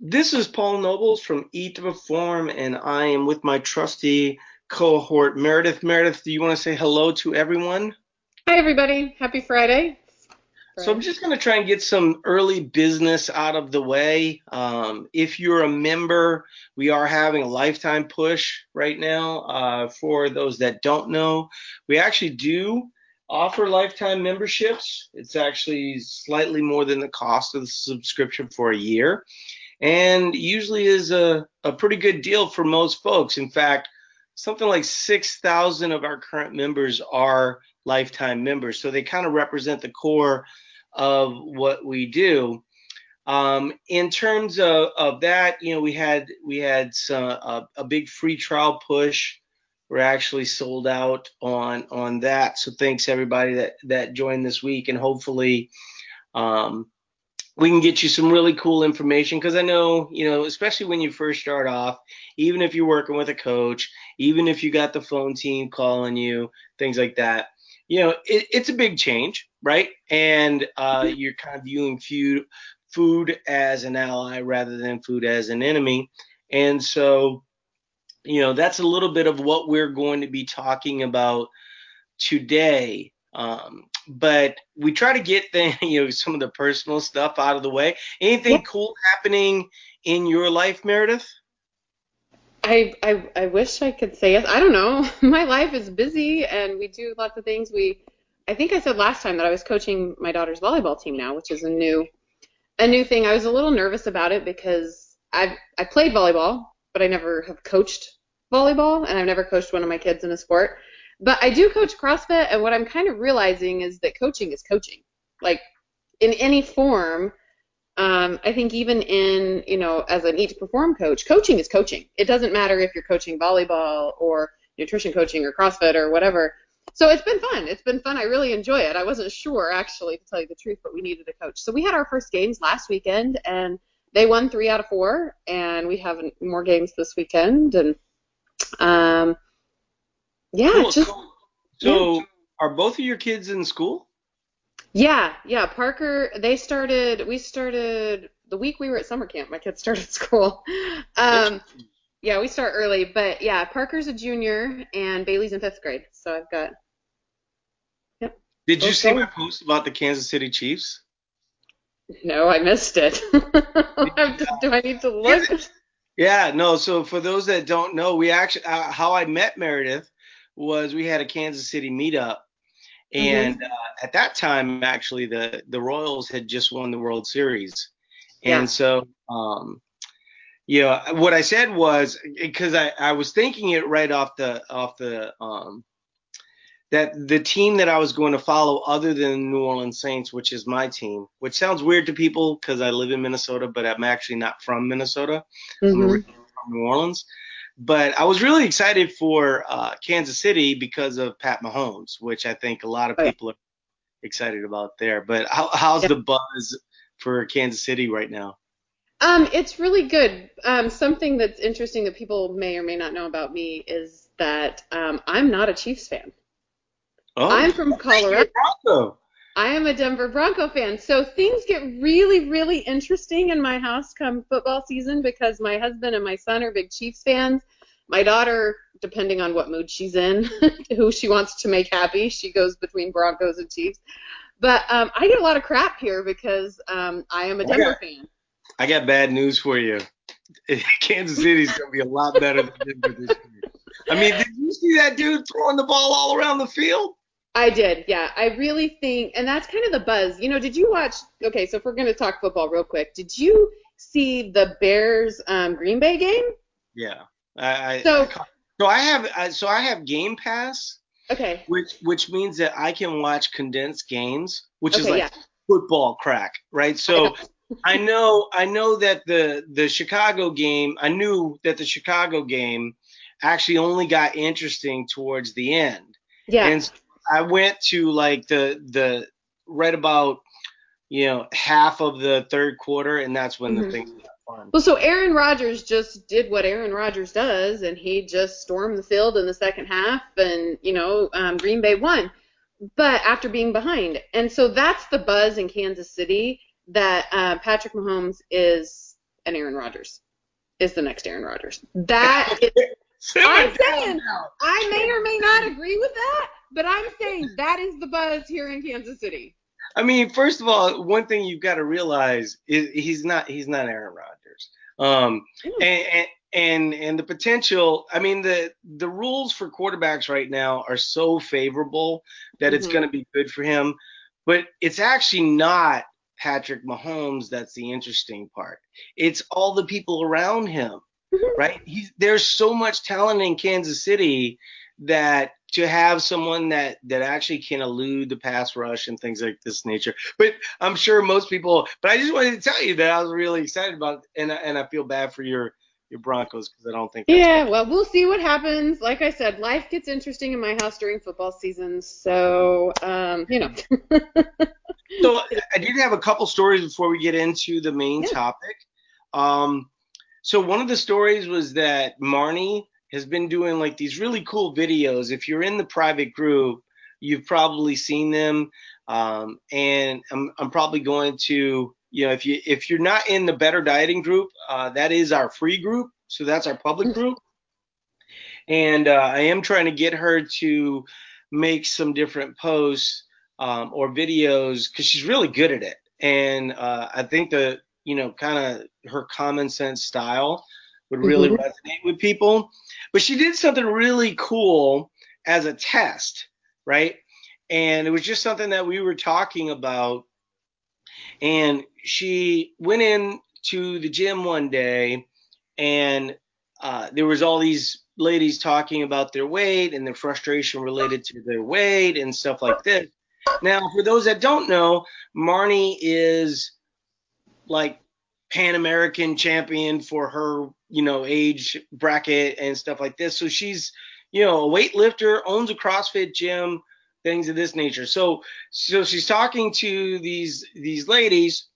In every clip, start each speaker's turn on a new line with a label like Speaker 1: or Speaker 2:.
Speaker 1: This is Paul Nobles from Eat to Perform, and I am with my trusty cohort, Meredith. Meredith, do you want to say hello to everyone?
Speaker 2: Hi, everybody. Happy Friday.
Speaker 1: So I'm just going to try and get some early business out of the way. Um, if you're a member, we are having a lifetime push right now. Uh, for those that don't know, we actually do offer lifetime memberships. It's actually slightly more than the cost of the subscription for a year and usually is a, a pretty good deal for most folks. In fact, something like 6,000 of our current members are lifetime members. So they kind of represent the core of what we do. Um, in terms of, of that, you know, we had we had some, a, a big free trial push. We're actually sold out on on that. So thanks everybody that that joined this week, and hopefully, um, we can get you some really cool information because I know, you know, especially when you first start off, even if you're working with a coach, even if you got the phone team calling you, things like that, you know, it, it's a big change, right? And uh, mm-hmm. you're kind of viewing food, food as an ally rather than food as an enemy. And so, you know, that's a little bit of what we're going to be talking about today. Um, but we try to get the you know some of the personal stuff out of the way. Anything yeah. cool happening in your life, Meredith?
Speaker 2: I, I I wish I could say yes. I don't know. My life is busy and we do lots of things. We I think I said last time that I was coaching my daughter's volleyball team now, which is a new a new thing. I was a little nervous about it because I've I played volleyball, but I never have coached volleyball and I've never coached one of my kids in a sport. But I do coach CrossFit, and what I'm kind of realizing is that coaching is coaching. Like in any form, um, I think even in, you know, as an eat to perform coach, coaching is coaching. It doesn't matter if you're coaching volleyball or nutrition coaching or CrossFit or whatever. So it's been fun. It's been fun. I really enjoy it. I wasn't sure actually to tell you the truth, but we needed a coach. So we had our first games last weekend and they won three out of four and we have more games this weekend and um, yeah, cool. just
Speaker 1: so yeah. are both of your kids in school?
Speaker 2: Yeah, yeah. Parker, they started. We started the week we were at summer camp. My kids started school. Um, yeah, we start early, but yeah, Parker's a junior and Bailey's in fifth grade. So I've got.
Speaker 1: Yep. Did you see my post about the Kansas City Chiefs?
Speaker 2: No, I missed it. do I need to look?
Speaker 1: Yeah, no. So for those that don't know, we actually uh, how I met Meredith was we had a Kansas City meetup, mm-hmm. and mm-hmm. uh, at that time, actually, the the Royals had just won the World Series, yeah. and so um, you know what I said was because I I was thinking it right off the off the um that the team that I was going to follow other than New Orleans Saints, which is my team, which sounds weird to people because I live in Minnesota, but I'm actually not from Minnesota. Mm-hmm. I'm from New Orleans. But I was really excited for uh, Kansas City because of Pat Mahomes, which I think a lot of people are excited about there. But how, how's the buzz for Kansas City right now?
Speaker 2: Um, it's really good. Um, something that's interesting that people may or may not know about me is that um, I'm not a Chiefs fan. Oh, I'm from Colorado. I am a Denver Bronco fan. So things get really, really interesting in my house come football season because my husband and my son are big Chiefs fans. My daughter, depending on what mood she's in, who she wants to make happy, she goes between Broncos and Chiefs. But um, I get a lot of crap here because um, I am a Denver I got, fan.
Speaker 1: I got bad news for you. Kansas City's going to be a lot better than Denver this year. I mean, did you see that dude throwing the ball all around the field?
Speaker 2: I did, yeah. I really think, and that's kind of the buzz. You know, did you watch? Okay, so if we're going to talk football real quick, did you see the Bears um, Green Bay game?
Speaker 1: Yeah. I, so, I, so I have, so I have Game Pass.
Speaker 2: Okay.
Speaker 1: Which which means that I can watch condensed games, which okay, is like yeah. football crack, right? So. I know I know that the the Chicago game I knew that the Chicago game actually only got interesting towards the end.
Speaker 2: Yeah.
Speaker 1: And I went to like the the right about you know half of the third quarter, and that's when mm-hmm. the thing got fun.
Speaker 2: Well, so Aaron Rodgers just did what Aaron Rodgers does, and he just stormed the field in the second half, and you know um, Green Bay won, but after being behind, and so that's the buzz in Kansas City that uh, Patrick Mahomes is and Aaron Rodgers is the next Aaron Rodgers. That is, I'm saying I may or may not agree with that, but I'm saying that is the buzz here in Kansas City.
Speaker 1: I mean, first of all, one thing you've got to realize is he's not he's not Aaron Rodgers. Um, and, and and the potential. I mean, the the rules for quarterbacks right now are so favorable that it's
Speaker 2: Mhm.
Speaker 1: going to be good for him. But it's actually not Patrick Mahomes that's the interesting part. It's all the people around him,
Speaker 2: Mhm.
Speaker 1: right? He's, there's so much talent in Kansas City that to have someone that that actually can elude the pass rush and things like this nature. But I'm sure most people. But I just wanted to tell you that I was really excited about, and I- and I feel bad for your your Broncos because I don't think. That's
Speaker 2: Yeah, well, we'll see what happens. Like I said, life gets interesting in my house during football season, so um, you know.
Speaker 1: So I did have a couple stories before we get into the main
Speaker 2: Yeah.
Speaker 1: topic. Um, so one of the stories was that Marnie has been doing like these really cool videos. If you're in the private group, you've probably seen them. Um, and I'm, I'm probably going to, you know, if you if you're not in the Better Dieting group, uh, that is our free group. So that's our public group. And uh, I am trying to get her to make some different posts um, or videos because she's really good at it. And uh, I think the, you know, kind of her common sense style would really
Speaker 2: Mhm.
Speaker 1: resonate with people. But she did something really cool as a test, right? And it was just something that we were talking about. And she went in to the gym one day and uh, there was all these ladies talking about their weight and their frustration related to their weight and stuff like this. Now, for those that don't know, Marnie is like Pan American champion for her, you know, age bracket and stuff like this. So she's, you know, a weightlifter, owns a CrossFit gym, things of this nature. So, so she's talking to these these ladies,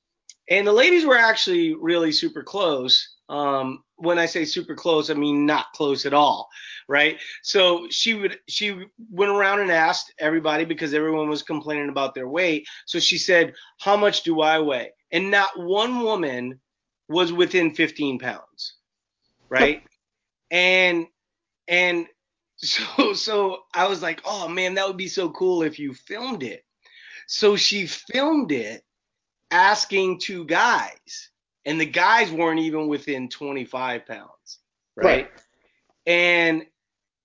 Speaker 1: and the ladies were actually really super close. Um, when I say super close, I mean not close at all, right? So she would she went around and asked everybody because everyone was complaining about their weight. So she said, "How much do I weigh?" And not one woman was within 15 pounds, right? and and so so I was like, "Oh man, that would be so cool if you filmed it." So she filmed it asking two guys, and the guys weren't even within 25 pounds, right?
Speaker 2: Right.
Speaker 1: And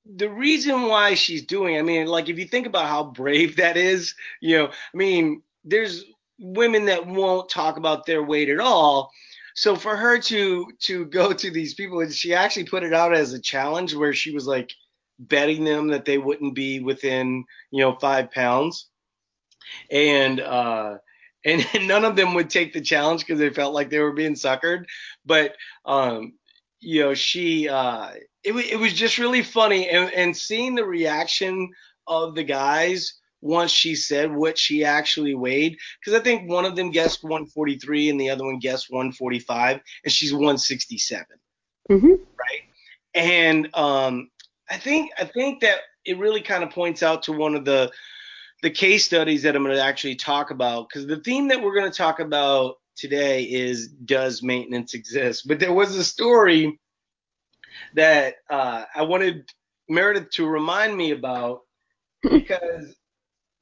Speaker 1: the reason why she's doing, I mean, like if you think about how brave that is, you know, I mean, there's women that won't talk about their weight at all. So for her to to go to these people, and she actually put it out as a challenge where she was like betting them that they wouldn't be within, you know, five pounds, and uh, and none of them would take the challenge because they felt like they were being suckered. But um, you know, she uh, it, wa- it was just really funny and, and seeing the reaction of the guys once she said what she actually weighed because i think one of them guessed 143 and the other one guessed 145 and she's 167
Speaker 2: hmm
Speaker 1: and um, i think i think that it really kind of points out to one of the the case studies that i'm going to actually talk about because the theme that we're going to talk about today is does maintenance exist? But there was a story that uh, I wanted Meredith to remind me about because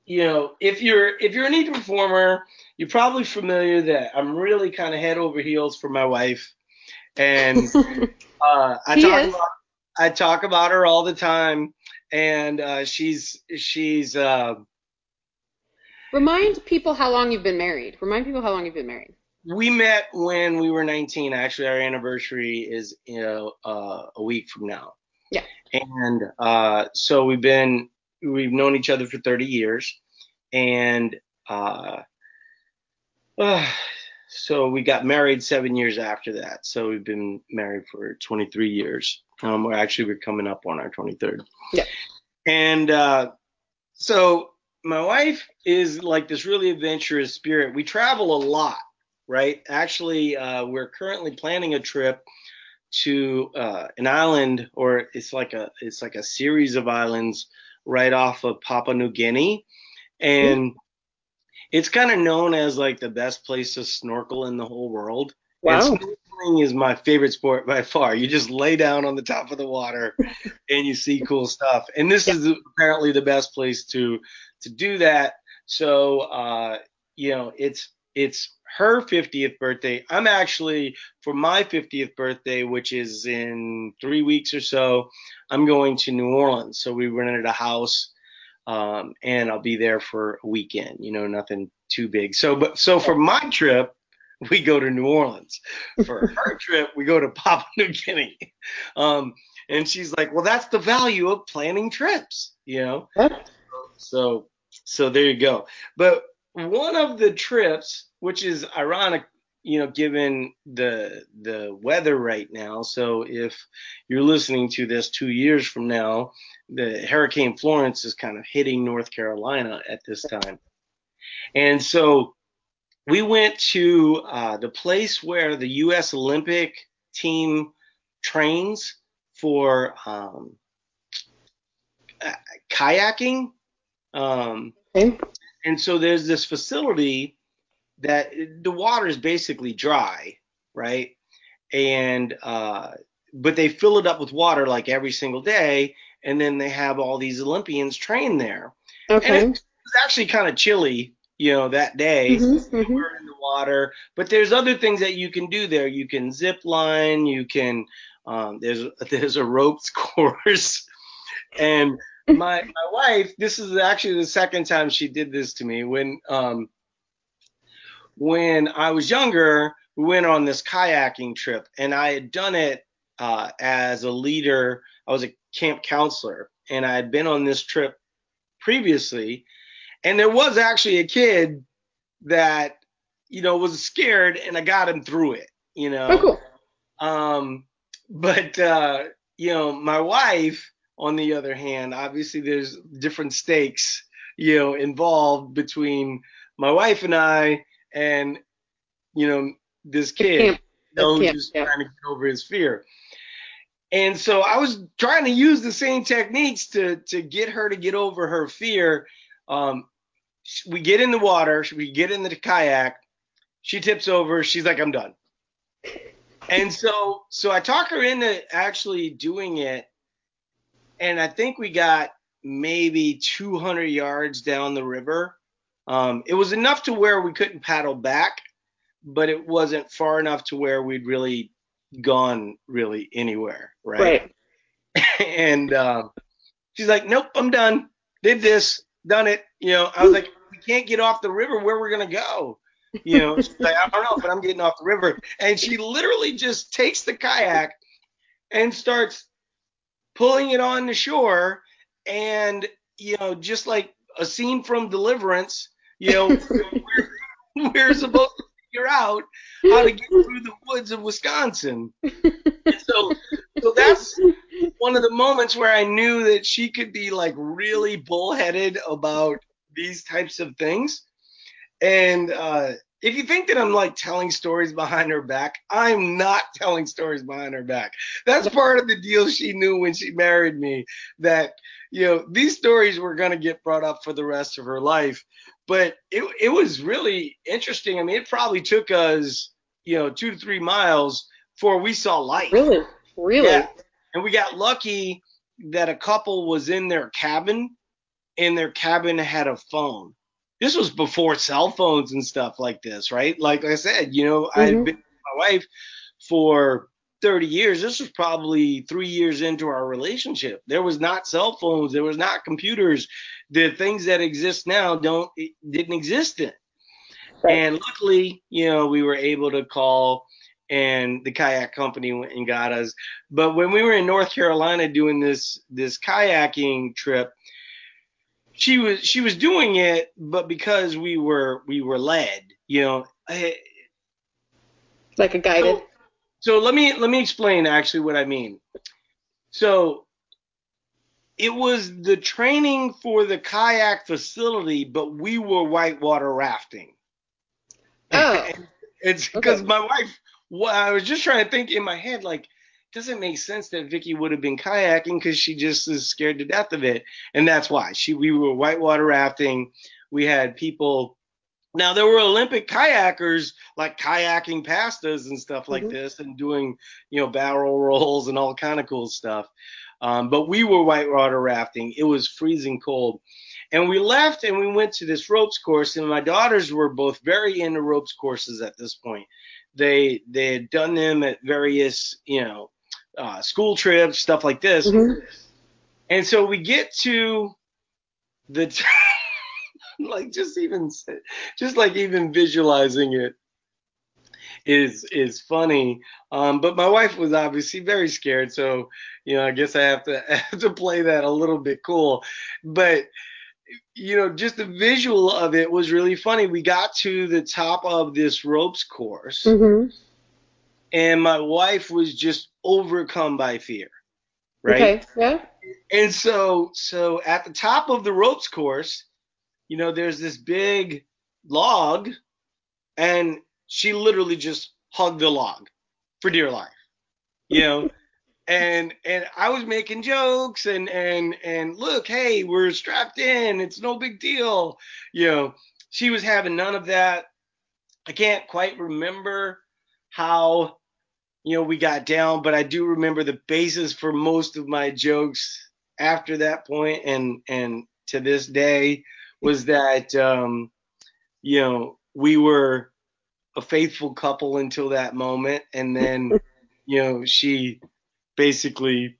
Speaker 1: you know if you're if you're an e performer, you're probably familiar that I'm really kind of head over heels for my wife, and uh, I talk
Speaker 2: is.
Speaker 1: about I talk about her all the time, and uh, she's she's uh,
Speaker 2: Remind people how long you've been married. Remind people how long you've been married.
Speaker 1: we met when we were 19. Actually, our anniversary is you know uh, a week from now.
Speaker 2: Yeah.
Speaker 1: And uh, so we've been we've known each other for 30 years, and uh, uh, so we got married seven years after that. So we've been married for 23 years. Um, we're actually we're coming up on our 23rd.
Speaker 2: Yeah.
Speaker 1: And uh, so my wife is like this really adventurous spirit. We travel a lot, right? Actually, uh, we're currently planning a trip to uh, an island, or it's like a it's like a series of islands right off of Papua New Guinea, and it's kind of known as like the best place to snorkel in the whole world. And snorkeling is my favorite sport by far. You just lay down on the top of the water and you see cool stuff. And this yeah. is apparently the best place to to do that. So uh, you know, it's it's her 50th birthday. I'm actually for my 50th birthday, which is in three weeks or so. I'm going to New Orleans. So we rented a house, um, and I'll be there for a weekend. You know, nothing too big. So, but so for my trip, we go to New Orleans. For her trip, we go to Papua New Guinea. Um, and she's like, well, that's the value of planning trips, you know? So, so there you go. But one of the trips, which is ironic, you know, given the the weather right now. So if you're listening to this two years from now, the Hurricane Florence is kind of hitting North Carolina at this time. And so we went to uh, the place where the U.S. Olympic team trains for um, uh, kayaking. Um, okay. And so there's this facility that the water is basically dry, right? And uh, but they fill it up with water like every single day, and then they have all these Olympians train there. Okay. And it's actually kind of chilly you know, that day. Mm-hmm, mm-hmm. We're in the water, but there's other things that you can do there. You can zip line, you can um, there's there's a ropes course, and my my wife. This is actually the second time she did this to me. When um when I was younger, we went on this kayaking trip, and I had done it uh, as a leader. I was a camp counselor, and I had been on this trip previously and there was actually a kid that, you know, was scared and I got him through it, you know.
Speaker 2: Oh, cool.
Speaker 1: Um, but, uh, you know, my wife, on the other hand, obviously there's different stakes, you know, involved between my wife and I and, you know, this kid, you know, who's just yeah. trying to get over his fear. And so I was trying to use the same techniques to to get her to get over her fear. Um, we get in the water, we get in the kayak, she tips over, she's like, I'm done. And so, so I talk her into actually doing it, and I think we got maybe 200 yards down the river. Um, it was enough to where we couldn't paddle back, but it wasn't far enough to where we'd really gone really anywhere, right? Right. and um, she's like, "Nope, I'm done. Did this done it. You know, I was like, we can't get off the river. Where we're gonna go? You know, she's like, I don't know, but I'm getting off the river. And she literally just takes the kayak and starts pulling it on the shore, and you know, just like a scene from Deliverance, you know, we're, we're supposed to figure out how to get through the woods of Wisconsin. And so, so that's one of the moments where I knew that she could be like really bullheaded about these types of things. And uh, if you think that I'm like telling stories behind her back, I'm not telling stories behind her back. That's part of the deal she knew when she married me that, you know, these stories were going to get brought up for the rest of her life. But it, it was really interesting. I mean, it probably took us, you know, two to three miles before we saw light.
Speaker 2: Really? Really?
Speaker 1: Yeah and we got lucky that a couple was in their cabin and their cabin had a phone. This was before cell phones and stuff like this, right? Like I said, you know, mm-hmm. I've been with my wife for 30 years. This was probably three years into our relationship. There was not cell phones. There was not computers. The things that exist now don't didn't exist then. Right. And luckily, you know, we were able to call and the kayak company went and got us. But when we were in North Carolina doing this this kayaking trip, she was she was doing it, but because we were we were led, you know, I,
Speaker 2: like a guided.
Speaker 1: So, so let me let me explain actually what I mean. So it was the training for the kayak facility, but we were whitewater rafting.
Speaker 2: Oh.
Speaker 1: it's because okay. my wife well, I was just trying to think in my head, like, doesn't make sense that Vicky would have been kayaking because she just is scared to death of it, and that's why she we were whitewater rafting. We had people Now there were Olympic kayakers like kayaking past us and stuff like
Speaker 2: Mhm.
Speaker 1: this, and doing you know barrel rolls and all kind of cool stuff. Um, but we were whitewater rafting. It was freezing cold, and we left and we went to this ropes course. And my daughters were both very into ropes courses at this point. They they had done them at various you know uh, school trips, stuff like this.
Speaker 2: Mhm.
Speaker 1: And so we get to the t- like just even just like even visualizing it is is funny. Um, but my wife was obviously very scared, so you know I guess I have to I have to play that a little bit cool. But you know, just the visual of it was really funny. We got to the top of this ropes course,
Speaker 2: Mhm.
Speaker 1: And my wife was just overcome by fear. Right.
Speaker 2: Okay. Yeah.
Speaker 1: And so, so at the top of the ropes course, you know, there's this big log, and she literally just hugged the log for dear life, you know. and and I was making jokes and and and look, hey, we're strapped in, it's no big deal, you know. She was having none of that. I can't quite remember how you know we got down, but I do remember the basis for most of my jokes after that point and and to this day was that um you know we were a faithful couple until that moment and then you know she basically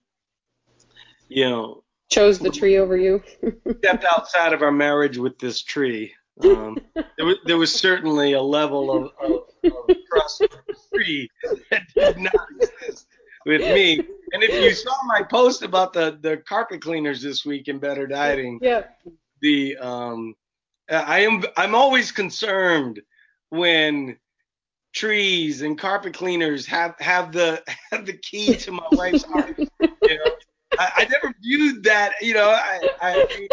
Speaker 1: you know
Speaker 2: Chose the tree over you.
Speaker 1: stepped outside of our marriage with this tree um there was, there was certainly a level of, of, of trust with the tree that did not exist with me and if you saw my post about the the carpet cleaners this week in better dieting
Speaker 2: yeah.
Speaker 1: the um I am I'm always concerned when trees and carpet cleaners have have the have the key to my wife's heart. You know, I, I never viewed that. You know, I, I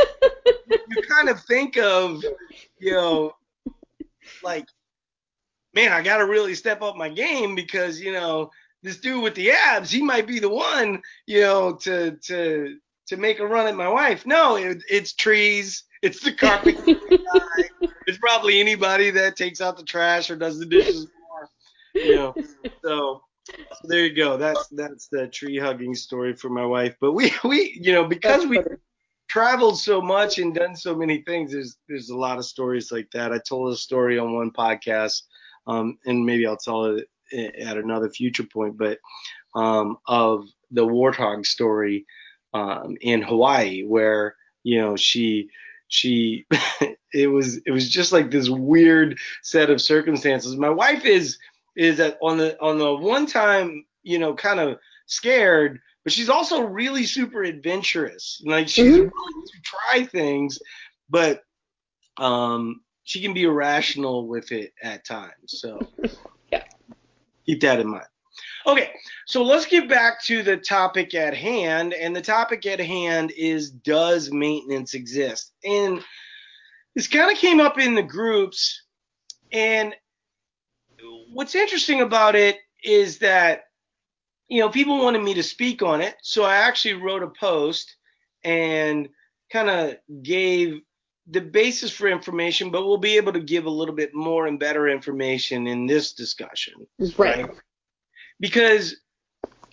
Speaker 1: you kind of think of you know like man, I got to really step up my game because you know this dude with the abs, he might be the one you know to to to make a run at my wife. No, it, it's trees. It's the carpet guy. It's probably anybody that takes out the trash or does the dishes more. You know. So, so there you go. That's that's the tree hugging story for my wife. But we we you know because we traveled so much and done so many things, there's there's a lot of stories like that. I told a story on one podcast, um, and maybe I'll tell it at another future point, but um, of the warthog story um, in Hawaii, where you know she she it was it was just like this weird set of circumstances. My wife is is that on the on the one time you know kind of scared, but she's also really super adventurous. Like she's
Speaker 2: Mhm.
Speaker 1: willing to try things, but um she can be irrational with it at times. So
Speaker 2: Yeah.
Speaker 1: keep that in mind. Okay, so let's get back to the topic at hand. And the topic at hand is Does maintenance exist? And this kind of came up in the groups. And what's interesting about it is that, you know, people wanted me to speak on it. So I actually wrote a post and kind of gave the basis for information, but we'll be able to give a little bit more and better information in this discussion
Speaker 2: Right.
Speaker 1: because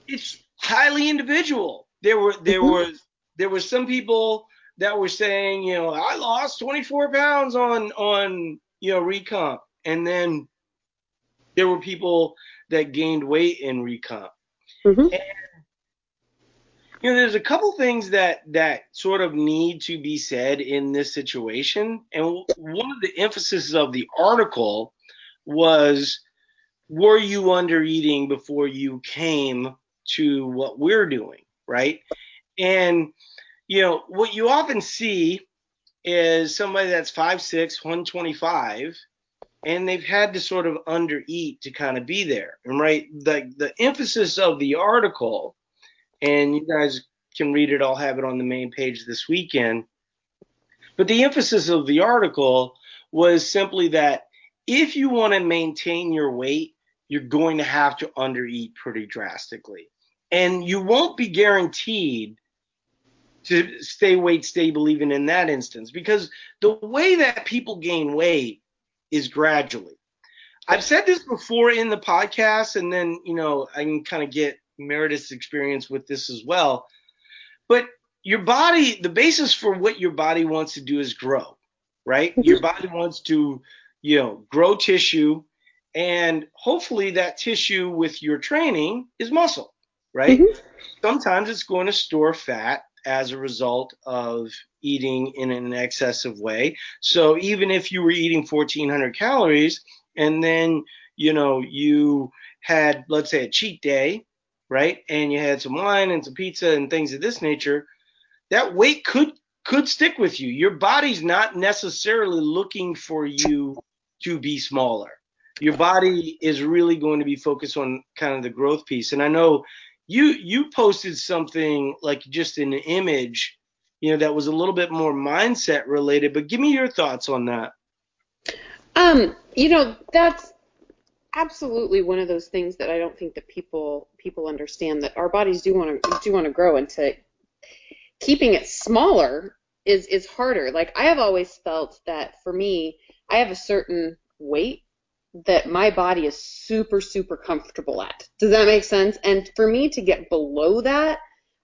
Speaker 1: it's highly individual. There were there
Speaker 2: Mhm.
Speaker 1: was there were some people that were saying, you know, I lost 24 pounds on on you know recomp, and then there were people that gained weight in recomp.
Speaker 2: Mhm.
Speaker 1: You know, there's a couple things that that sort of need to be said in this situation, and one of the emphasis of the article was were you under eating before you came to what we're doing, right? And you know, what you often see is somebody that's 5'6, 125, and they've had to sort of under eat to kind of be there. And right, the the emphasis of the article, and you guys can read it, I'll have it on the main page this weekend. But the emphasis of the article was simply that if you want to maintain your weight, you're going to have to undereat pretty drastically. And you won't be guaranteed to stay weight stable even in that instance because the way that people gain weight is gradually. I've said this before in the podcast, and then you know I can kind of get Meredith's experience with this as well. But your body, the basis for what your body wants to do is grow, right? Mm-hmm. Your body wants to, you know, grow tissue, and hopefully that tissue with your training is muscle, right? Mm-hmm. Sometimes it's going to store fat as a result of eating in an excessive way. So even if you were eating 1400 calories and then, you know, you had, let's say, a cheat day, right? And you had some wine and some pizza and things of this nature, that weight could could stick with you. Your body's not necessarily looking for you to be smaller. Your body is really going to be focused on kind of the growth piece. And I know you you posted something like just an image, you know, that was a little bit more mindset related, but give me your thoughts on that.
Speaker 2: Um, you know, that's absolutely one of those things that I don't think that people people understand that our bodies do want to do want to grow and to keeping it smaller is is harder. Like I have always felt that for me, I have a certain weight that my body is super super comfortable at. Does that make sense? And for me to get below that,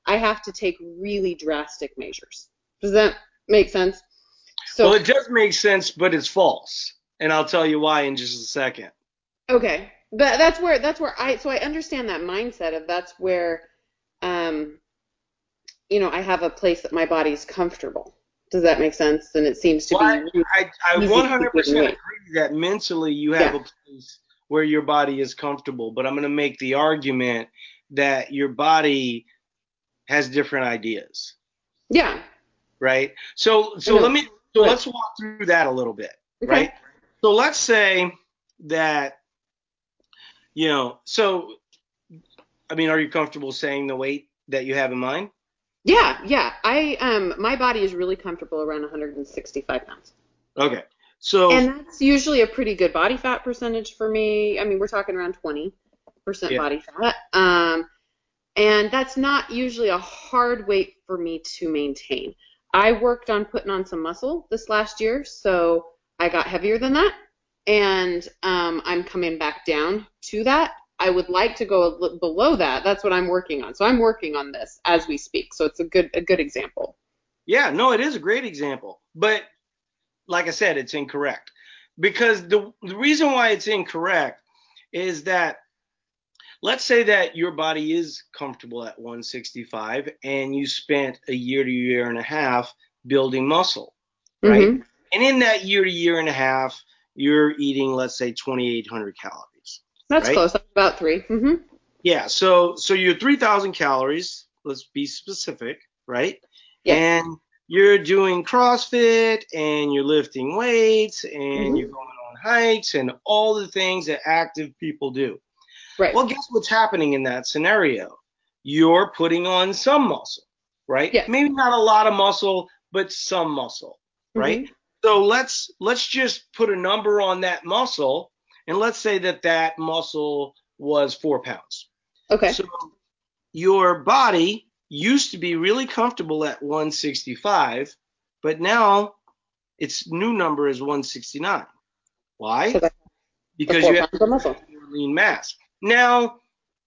Speaker 2: I have to take really drastic measures. Does that make sense?
Speaker 1: So Well, it does make sense, but it's false. And I'll tell you why in just a second.
Speaker 2: Okay. But that's where that's where I so I understand that mindset of that's where um you know, I have a place that my body's comfortable. Does that make sense? And it seems to well,
Speaker 1: be. I, I, I 100% agree that mentally you have yeah. a place where your body is comfortable, but I'm going to make the argument that your body has different ideas.
Speaker 2: Yeah.
Speaker 1: Right. So so let me so let's walk through that a little bit. Okay. Right. So let's say that you know. So I mean, are you comfortable saying the weight that you have in mind?
Speaker 2: Yeah, yeah. I um my body is really comfortable around 165 pounds.
Speaker 1: Okay. So
Speaker 2: And that's usually a pretty good body fat percentage for me. I mean, we're talking around 20% yeah. body fat. Um and that's not usually a hard weight for me to maintain. I worked on putting on some muscle this last year, so I got heavier than that. And um, I'm coming back down to that. I would like to go below that. That's what I'm working on. So I'm working on this as we speak. So it's a good a good example.
Speaker 1: Yeah, no, it is a great example. But like I said, it's incorrect. Because the the reason why it's incorrect is that let's say that your body is comfortable at 165 and you spent a year to year and a half building muscle, right? Mm-hmm. And in that year to year and a half, you're eating, let's say, 2,800 calories.
Speaker 2: That's right? close. That's about 3 mm-hmm.
Speaker 1: Yeah. So so you're 3,000 calories. Let's be specific, right? Yeah. And you're doing CrossFit and you're lifting weights and mm-hmm. you're going on hikes and all the things that active people do.
Speaker 2: Right.
Speaker 1: Well, guess what's happening in that scenario? You're putting on some muscle, right?
Speaker 2: Yeah.
Speaker 1: Maybe not a lot of muscle, but some muscle, right? Mm-hmm. So let's let's just put a number on that muscle and let's say that that muscle was four pounds.
Speaker 2: Okay.
Speaker 1: So your body used to be really comfortable at 165, but now its new number is 169. Why? Because you have muscle. lean mass. Now,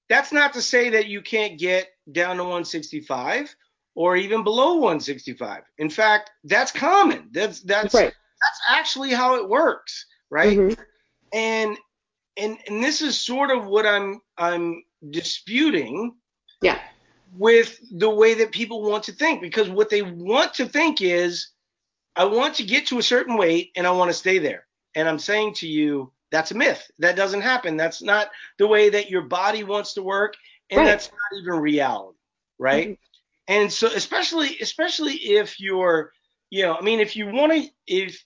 Speaker 1: that's not to say that you can't get down to 165 or even below 165. In fact, that's common. That's that's right. that's actually how it works, right? Mm-hmm and and and this is sort of what I'm I'm disputing.
Speaker 2: Yeah.
Speaker 1: With the way that people want to think, because what they want to think is, I want to get to a certain weight and I want to stay there. And I'm saying to you, that's a myth. That doesn't happen. That's not the way that your body wants to work, and right. that's not even reality, right? Mm-hmm. And so, especially especially if you're, you know, I mean, if you want to, if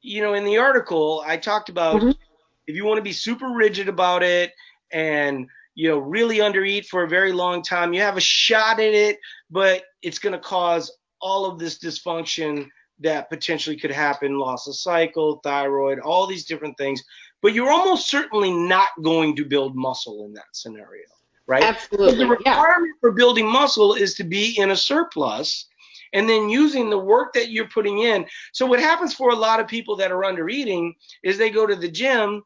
Speaker 1: you know, in the article I talked about. Mm-hmm if you want to be super rigid about it and you know really undereat for a very long time, you have a shot at it, but it's going to cause all of this dysfunction that potentially could happen, loss of cycle, thyroid, all these different things. But you're almost certainly not going to build muscle in that scenario, right?
Speaker 2: Absolutely.
Speaker 1: the requirement yeah. for building muscle is to be in a surplus. and then using the work that you're putting in. So what happens for a lot of people that are under eating is they go to the gym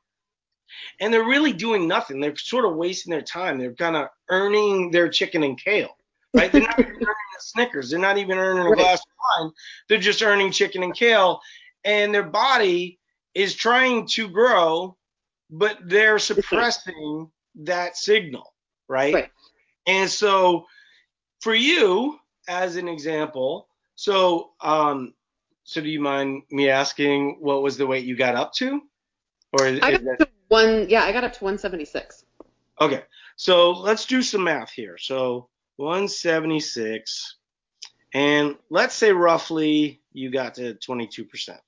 Speaker 1: and they're really doing nothing. They're sort of wasting their time. They're kind of earning their chicken and kale, right? They're not even earning a Snickers. They're not even earning a
Speaker 2: Right.
Speaker 1: glass of wine. They're just earning chicken and kale, and their body is trying to grow, but they're suppressing that signal, right?
Speaker 2: Right.
Speaker 1: And so, for you, as an example, so um, so do you mind me asking what was the weight you got up to, or is,
Speaker 2: I got
Speaker 1: that
Speaker 2: to one. Yeah, I got up to 176.
Speaker 1: Okay, so let's do some math here. So 176, and let's say roughly you got to 22%,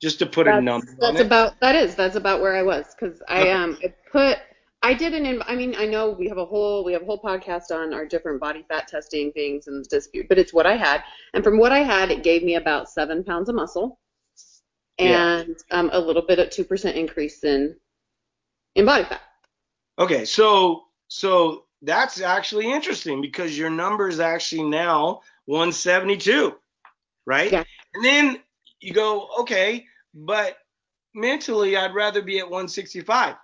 Speaker 1: just to put a
Speaker 2: That's,
Speaker 1: number on
Speaker 2: that's about that is that's about where I was because I um I put I did an I mean I know we have a whole we have a whole podcast on our different body fat testing things and dispute, but it's what I had, and from what I had, it gave me about seven pounds of muscle,
Speaker 1: Yeah.
Speaker 2: and um a little bit of two percent increase in in body fat.
Speaker 1: Okay, so so that's actually interesting because your number is actually now 172, right?
Speaker 2: Yeah.
Speaker 1: And then you go, okay, but mentally I'd rather be at 165.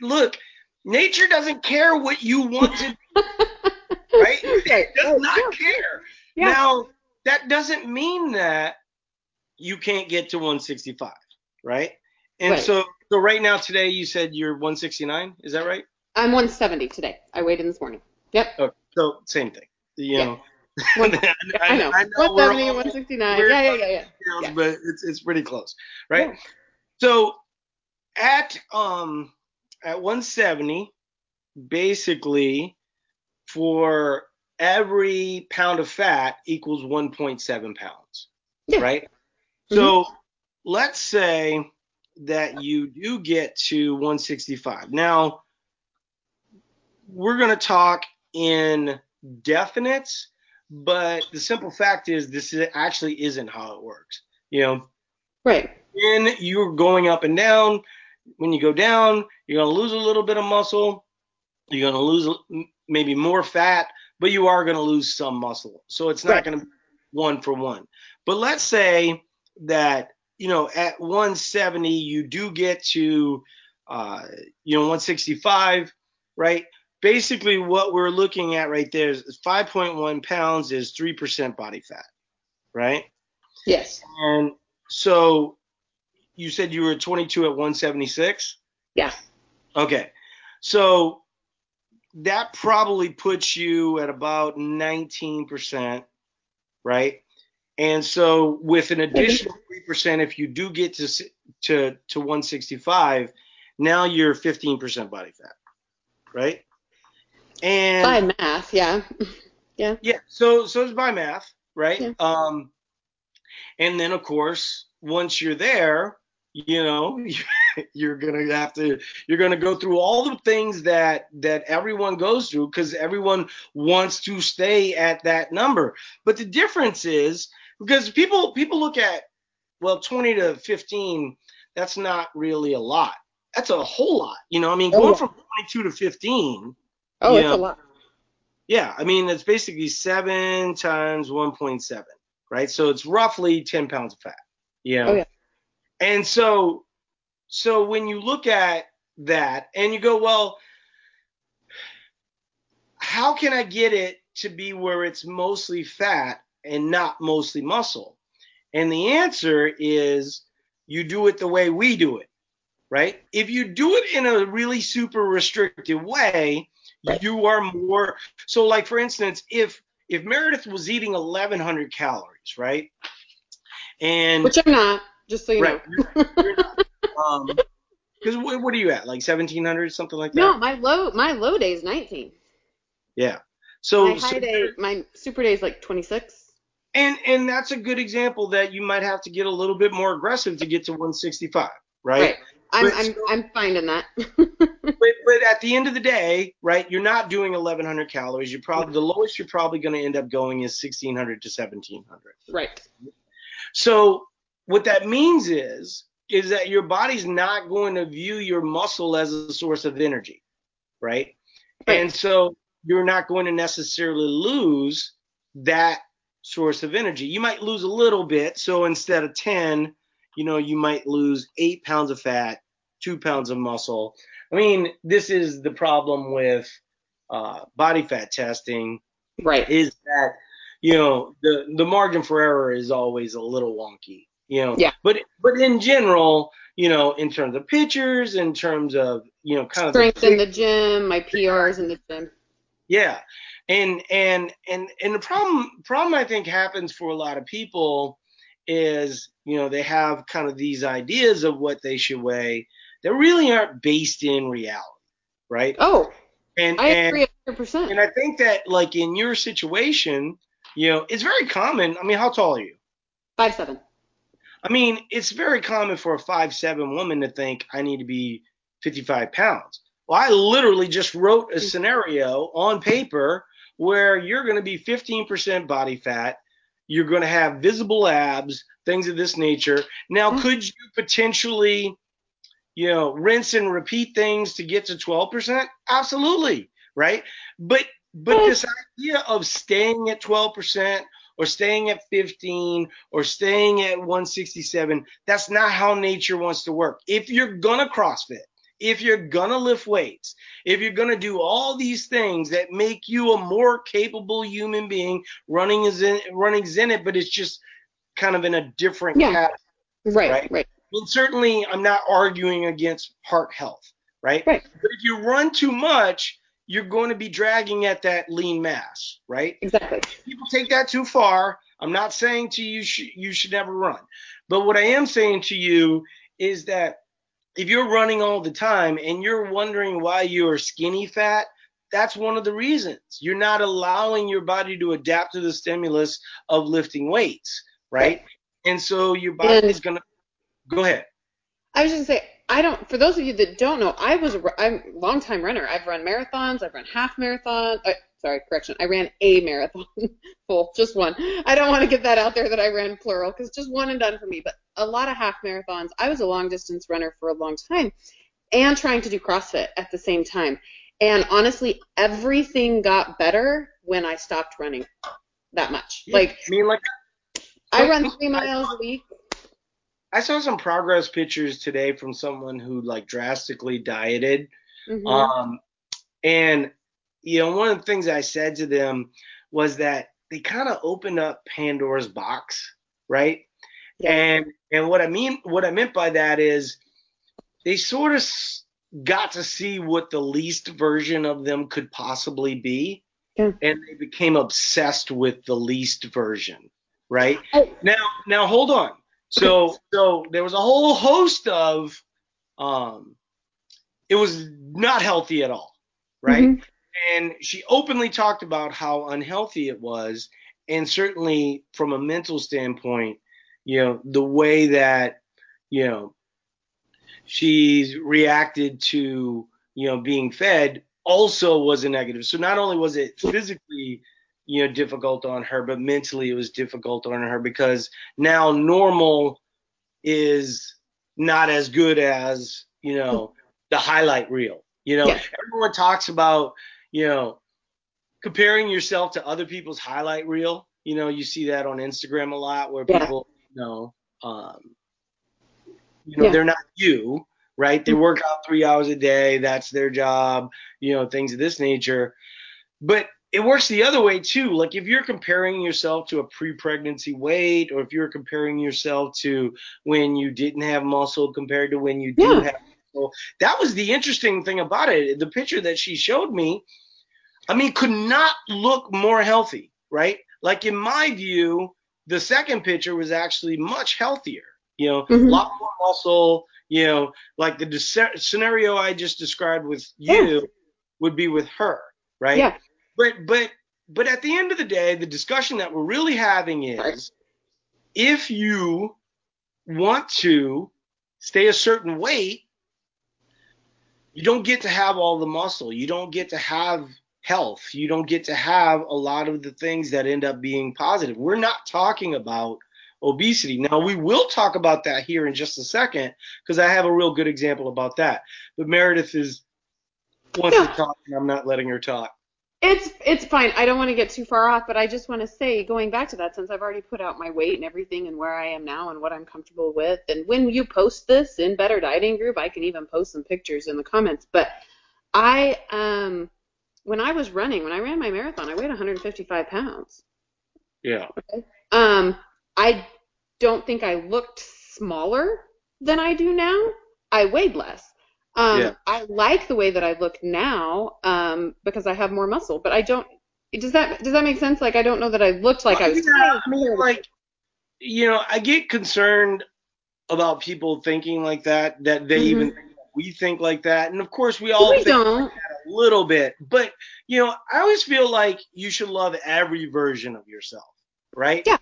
Speaker 1: Look, nature doesn't care what you want to do, right? It does
Speaker 2: right,
Speaker 1: not
Speaker 2: yeah.
Speaker 1: care.
Speaker 2: Yeah.
Speaker 1: Now, that doesn't mean that you can't get to 165, right? And
Speaker 2: Right.
Speaker 1: so so right now today you said you're 169, is that right?
Speaker 2: I'm 170 today. I weighed in this morning. Yep.
Speaker 1: Okay, so same thing. You
Speaker 2: Yeah.
Speaker 1: know,
Speaker 2: One- I know.
Speaker 1: we're
Speaker 2: 170,
Speaker 1: all
Speaker 2: 169. Yeah, yeah, yeah, yeah.
Speaker 1: details,
Speaker 2: Yeah.
Speaker 1: but it's it's pretty close, right?
Speaker 2: Yeah.
Speaker 1: So at um at 170, basically for every pound of fat equals 1.7 pounds,
Speaker 2: Yeah.
Speaker 1: right?
Speaker 2: Mhm.
Speaker 1: So let's say that you do get to 165. Now we're going to talk in definites, but the simple fact is this is, actually isn't how it works. You know,
Speaker 2: Right.
Speaker 1: when you're going up and down, when you go down, you're going to lose a little bit of muscle. You're going to lose maybe more fat, but you are going to lose some muscle. So it's not
Speaker 2: Right.
Speaker 1: going to be one for one. But let's say that, you know, at 170, you do get to, uh, you know, 165, right? Basically, what we're looking at right there is 5.1 pounds is 3% body fat, right?
Speaker 2: Yes.
Speaker 1: And so you said you were 22 at 176?
Speaker 2: Yeah.
Speaker 1: Okay. So that probably puts you at about 19%, right? And so with an additional 3%, if you do get to to to 165, now you're 15% body fat, right? And
Speaker 2: By math, yeah. Yeah.
Speaker 1: yeah, so so it's by math, right?
Speaker 2: Yeah.
Speaker 1: Um, and then of course, once you're there, you know, you're gonna have to you're gonna go through all the things that that everyone goes through because everyone wants to stay at that number. But the difference is because people people look at well 20 to 15, that's not really a lot. That's a whole lot, you know. I mean,
Speaker 2: Oh,
Speaker 1: going
Speaker 2: yeah.
Speaker 1: from 22 to 15
Speaker 2: Oh,
Speaker 1: Yeah.
Speaker 2: it's a lot.
Speaker 1: yeah, I mean it's basically seven times 1.7, right? So it's roughly 10 pounds of fat. You know?
Speaker 2: Oh, yeah.
Speaker 1: And so, so when you look at that and you go, well, how can I get it to be where it's mostly fat and not mostly muscle? And the answer is you do it the way we do it, right? If you do it in a really super restrictive way, you are more so like for instance, if if Meredith was eating 1100 calories, right? And
Speaker 2: Which I'm not, just so you
Speaker 1: right,
Speaker 2: know.
Speaker 1: you're, you're not, um, because what, what are you at? Like 1700, something like that?
Speaker 2: No, my low my low day is 19.
Speaker 1: Yeah. So,
Speaker 2: my
Speaker 1: so
Speaker 2: high day, my super day is like 26.
Speaker 1: And and that's a good example that you might have to get a little bit more aggressive to get to 165, right?
Speaker 2: Right. I'm
Speaker 1: But
Speaker 2: I'm
Speaker 1: so-
Speaker 2: I'm finding that.
Speaker 1: But, but at the end of the day, right, you're not doing 1100 calories. You're probably the lowest you're probably going to end up going is 1600 to 1700.
Speaker 2: right.
Speaker 1: So what that means is is that your body's not going to view your muscle as a source of energy, right?
Speaker 2: Right.
Speaker 1: And so you're not going to necessarily lose that source of energy. You might lose a little bit. So instead of 10, you know, you might lose eight pounds of fat, two pounds of muscle. I mean, this is the problem with uh, body fat testing.
Speaker 2: Right.
Speaker 1: Is that, you know, the, the margin for error is always a little wonky, you know.
Speaker 2: Yeah.
Speaker 1: But, but in general, you know, in terms of pictures, in terms of, you know, kind
Speaker 2: Strength
Speaker 1: of Strength
Speaker 2: in the gym, my PRs in the gym.
Speaker 1: Yeah. And and and and the problem problem I think happens for a lot of people is, you know, they have kind of these ideas of what they should weigh that really aren't based in reality, right?
Speaker 2: Oh,
Speaker 1: and
Speaker 2: I
Speaker 1: and
Speaker 2: agree 100%.
Speaker 1: and I think that like in your situation, you know, it's very common. I mean, how tall are you?
Speaker 2: Five seven.
Speaker 1: I mean, it's very common for a five seven woman to think I need to be 55 pounds. Well, I literally just wrote a scenario on paper where you're going to be 15% body fat. You're going to have visible abs, things of this nature. Now,
Speaker 2: Mm.
Speaker 1: could you potentially, you know, rinse and repeat things to get to 12%? Absolutely, right? But but
Speaker 2: Mm.
Speaker 1: this idea of staying at 12% or staying at 15 or staying at 167, that's not how nature wants to work. If you're gonna CrossFit, if you're gonna lift weights, if you're gonna do all these things that make you a more capable human being, running is in, running Zenit, but it's just kind of in a different
Speaker 2: Yeah.
Speaker 1: cat.
Speaker 2: Right,
Speaker 1: Right.
Speaker 2: right,
Speaker 1: mean, certainly, I'm not arguing against heart health, right?
Speaker 2: right.
Speaker 1: But if you run too much, you're going to be dragging at that lean mass, right?
Speaker 2: Exactly.
Speaker 1: people take that too far. I'm not saying to you sh- you should never run, but what I am saying to you is that if you're running all the time and you're wondering why you're skinny fat, that's one of the reasons. You're not allowing your body to adapt to the stimulus of lifting weights, right? And so your body is going to go ahead.
Speaker 2: I was just gonna say, I don't. For those of you that don't know, I was a, I'm a long time runner. I've run marathons. I've run half marathons. Sorry, correction. I ran a marathon, full, just one. I don't want to get that out there that I ran plural because just one and done for me. But a lot of half marathons. I was a long distance runner for a long time, and trying to do CrossFit at the same time. And honestly, everything got better when I stopped running that much. Like
Speaker 1: I mean, like
Speaker 2: I run three miles a week.
Speaker 1: I saw some progress pictures today from someone who like drastically dieted.
Speaker 2: Mhm.
Speaker 1: Um, and you know, one of the things I said to them was that they kind of opened up Pandora's box, right?
Speaker 2: Yeah.
Speaker 1: And and what I mean, what I meant by that is they sort of got to see what the least version of them could possibly be,
Speaker 2: Yeah.
Speaker 1: and they became obsessed with the least version, right?
Speaker 2: Oh.
Speaker 1: Now, now hold on. So, so there was a whole host of, um, it was not healthy at all, right?
Speaker 2: Mhm.
Speaker 1: And she openly talked about how unhealthy it was, and certainly from a mental standpoint, you know, the way that, you know, she's reacted to, you know, being fed also was a negative. So not only was it physically, you know, difficult on her, but mentally it was difficult on her because now normal is not as good as, you know, the highlight reel. You know,
Speaker 2: Yeah.
Speaker 1: everyone talks about, you know, comparing yourself to other people's highlight reel. You know, you see that on Instagram a lot where
Speaker 2: Yeah.
Speaker 1: people, you know, um, you know,
Speaker 2: Yeah.
Speaker 1: they're not you, right? They work out three hours a day. That's their job, you know, things of this nature. But it works the other way too. Like if you're comparing yourself to a pre-pregnancy weight, or if you're comparing yourself to when you didn't have muscle compared to when you do
Speaker 2: Yeah.
Speaker 1: have muscle, that was the interesting thing about it. The picture that she showed me, I mean, could not look more healthy, right? Like in my view, the second picture was actually much healthier. You know, a
Speaker 2: Mhm.
Speaker 1: lot more muscle. You know, like the de- scenario I just described with you would be with her, right?
Speaker 2: Yeah.
Speaker 1: But but but at the end of the day, the discussion that we're really having is if you want to stay a certain weight, you don't get to have all the muscle. You don't get to have health. You don't get to have a lot of the things that end up being positive. We're not talking about obesity. Now, we will talk about that here in just a second because I have a real good example about that. But Meredith is wants
Speaker 2: Yeah.
Speaker 1: to talk, and I'm not letting her talk.
Speaker 2: It's it's fine. I don't want to get too far off, but I just want to say, going back to that, since I've already put out my weight and everything, and where I am now, and what I'm comfortable with, and when you post this in Better Dieting Group, I can even post some pictures in the comments. But I um when I was running, when I ran my marathon, I weighed 155 pounds.
Speaker 1: Yeah.
Speaker 2: Okay. Um, I don't think I looked smaller than I do now. I weighed less. Um,
Speaker 1: Yeah.
Speaker 2: I like the way that I look now um, because I have more muscle, but I don't. Does that does that make sense? Like I don't know that I looked like I was.
Speaker 1: Yeah, I mean, like, you know, I get concerned about people thinking like that, that they
Speaker 2: Mhm.
Speaker 1: even think we think like that, and of course we all
Speaker 2: we
Speaker 1: think
Speaker 2: don't.
Speaker 1: a little bit. But you know, I always feel like you should love every version of yourself, right?
Speaker 2: Yeah.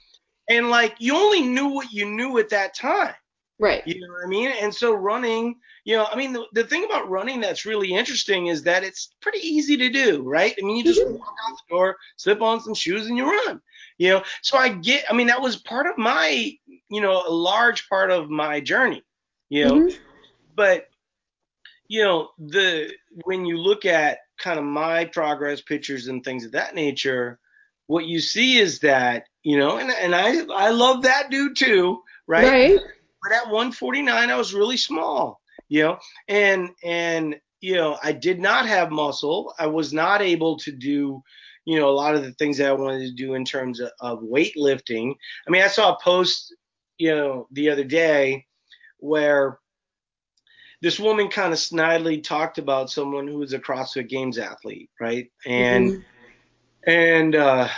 Speaker 1: And like you only knew what you knew at that time.
Speaker 2: Right.
Speaker 1: You know what I mean? And so running, you know, I mean, the, the thing about running that's really interesting is that it's pretty easy to do, right? I mean, you just
Speaker 2: Mhm.
Speaker 1: walk out the door, slip on some shoes, and you run. You know, so I get. I mean, that was part of my, you know, a large part of my journey. You know,
Speaker 2: Mhm.
Speaker 1: but you know, the when you look at kind of my progress pictures and things of that nature, what you see is that, you know, and and I I love that dude too, right?
Speaker 2: Right.
Speaker 1: But at 149 I was really small, you know, and and you know I did not have muscle. I was not able to do, you know, a lot of the things that I wanted to do in terms of, of weightlifting. I mean, I saw a post, you know, the other day where this woman kind of snidely talked about someone who was a CrossFit Games athlete, right? And
Speaker 2: Mhm.
Speaker 1: and uh,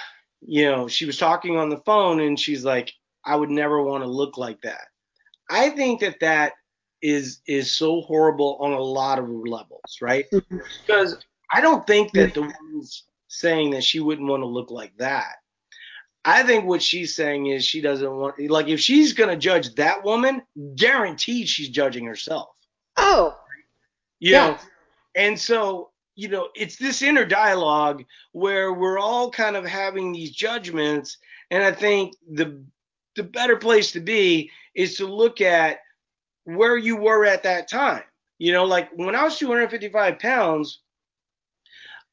Speaker 1: you know, she was talking on the phone and she's like, I would never want to look like that. I think that that is is so horrible on a lot of levels, right?
Speaker 2: Mhm.
Speaker 1: Because I don't think that the woman's saying that she wouldn't want to look like that. I think what she's saying is she doesn't want like if she's gonna judge that woman, guaranteed she's judging herself.
Speaker 2: Oh.
Speaker 1: You
Speaker 2: Yeah.
Speaker 1: know? And so, you know, it's this inner dialogue where we're all kind of having these judgments. And I think the the better place to be is to look at where you were at that time. You know, like when I was 255 pounds,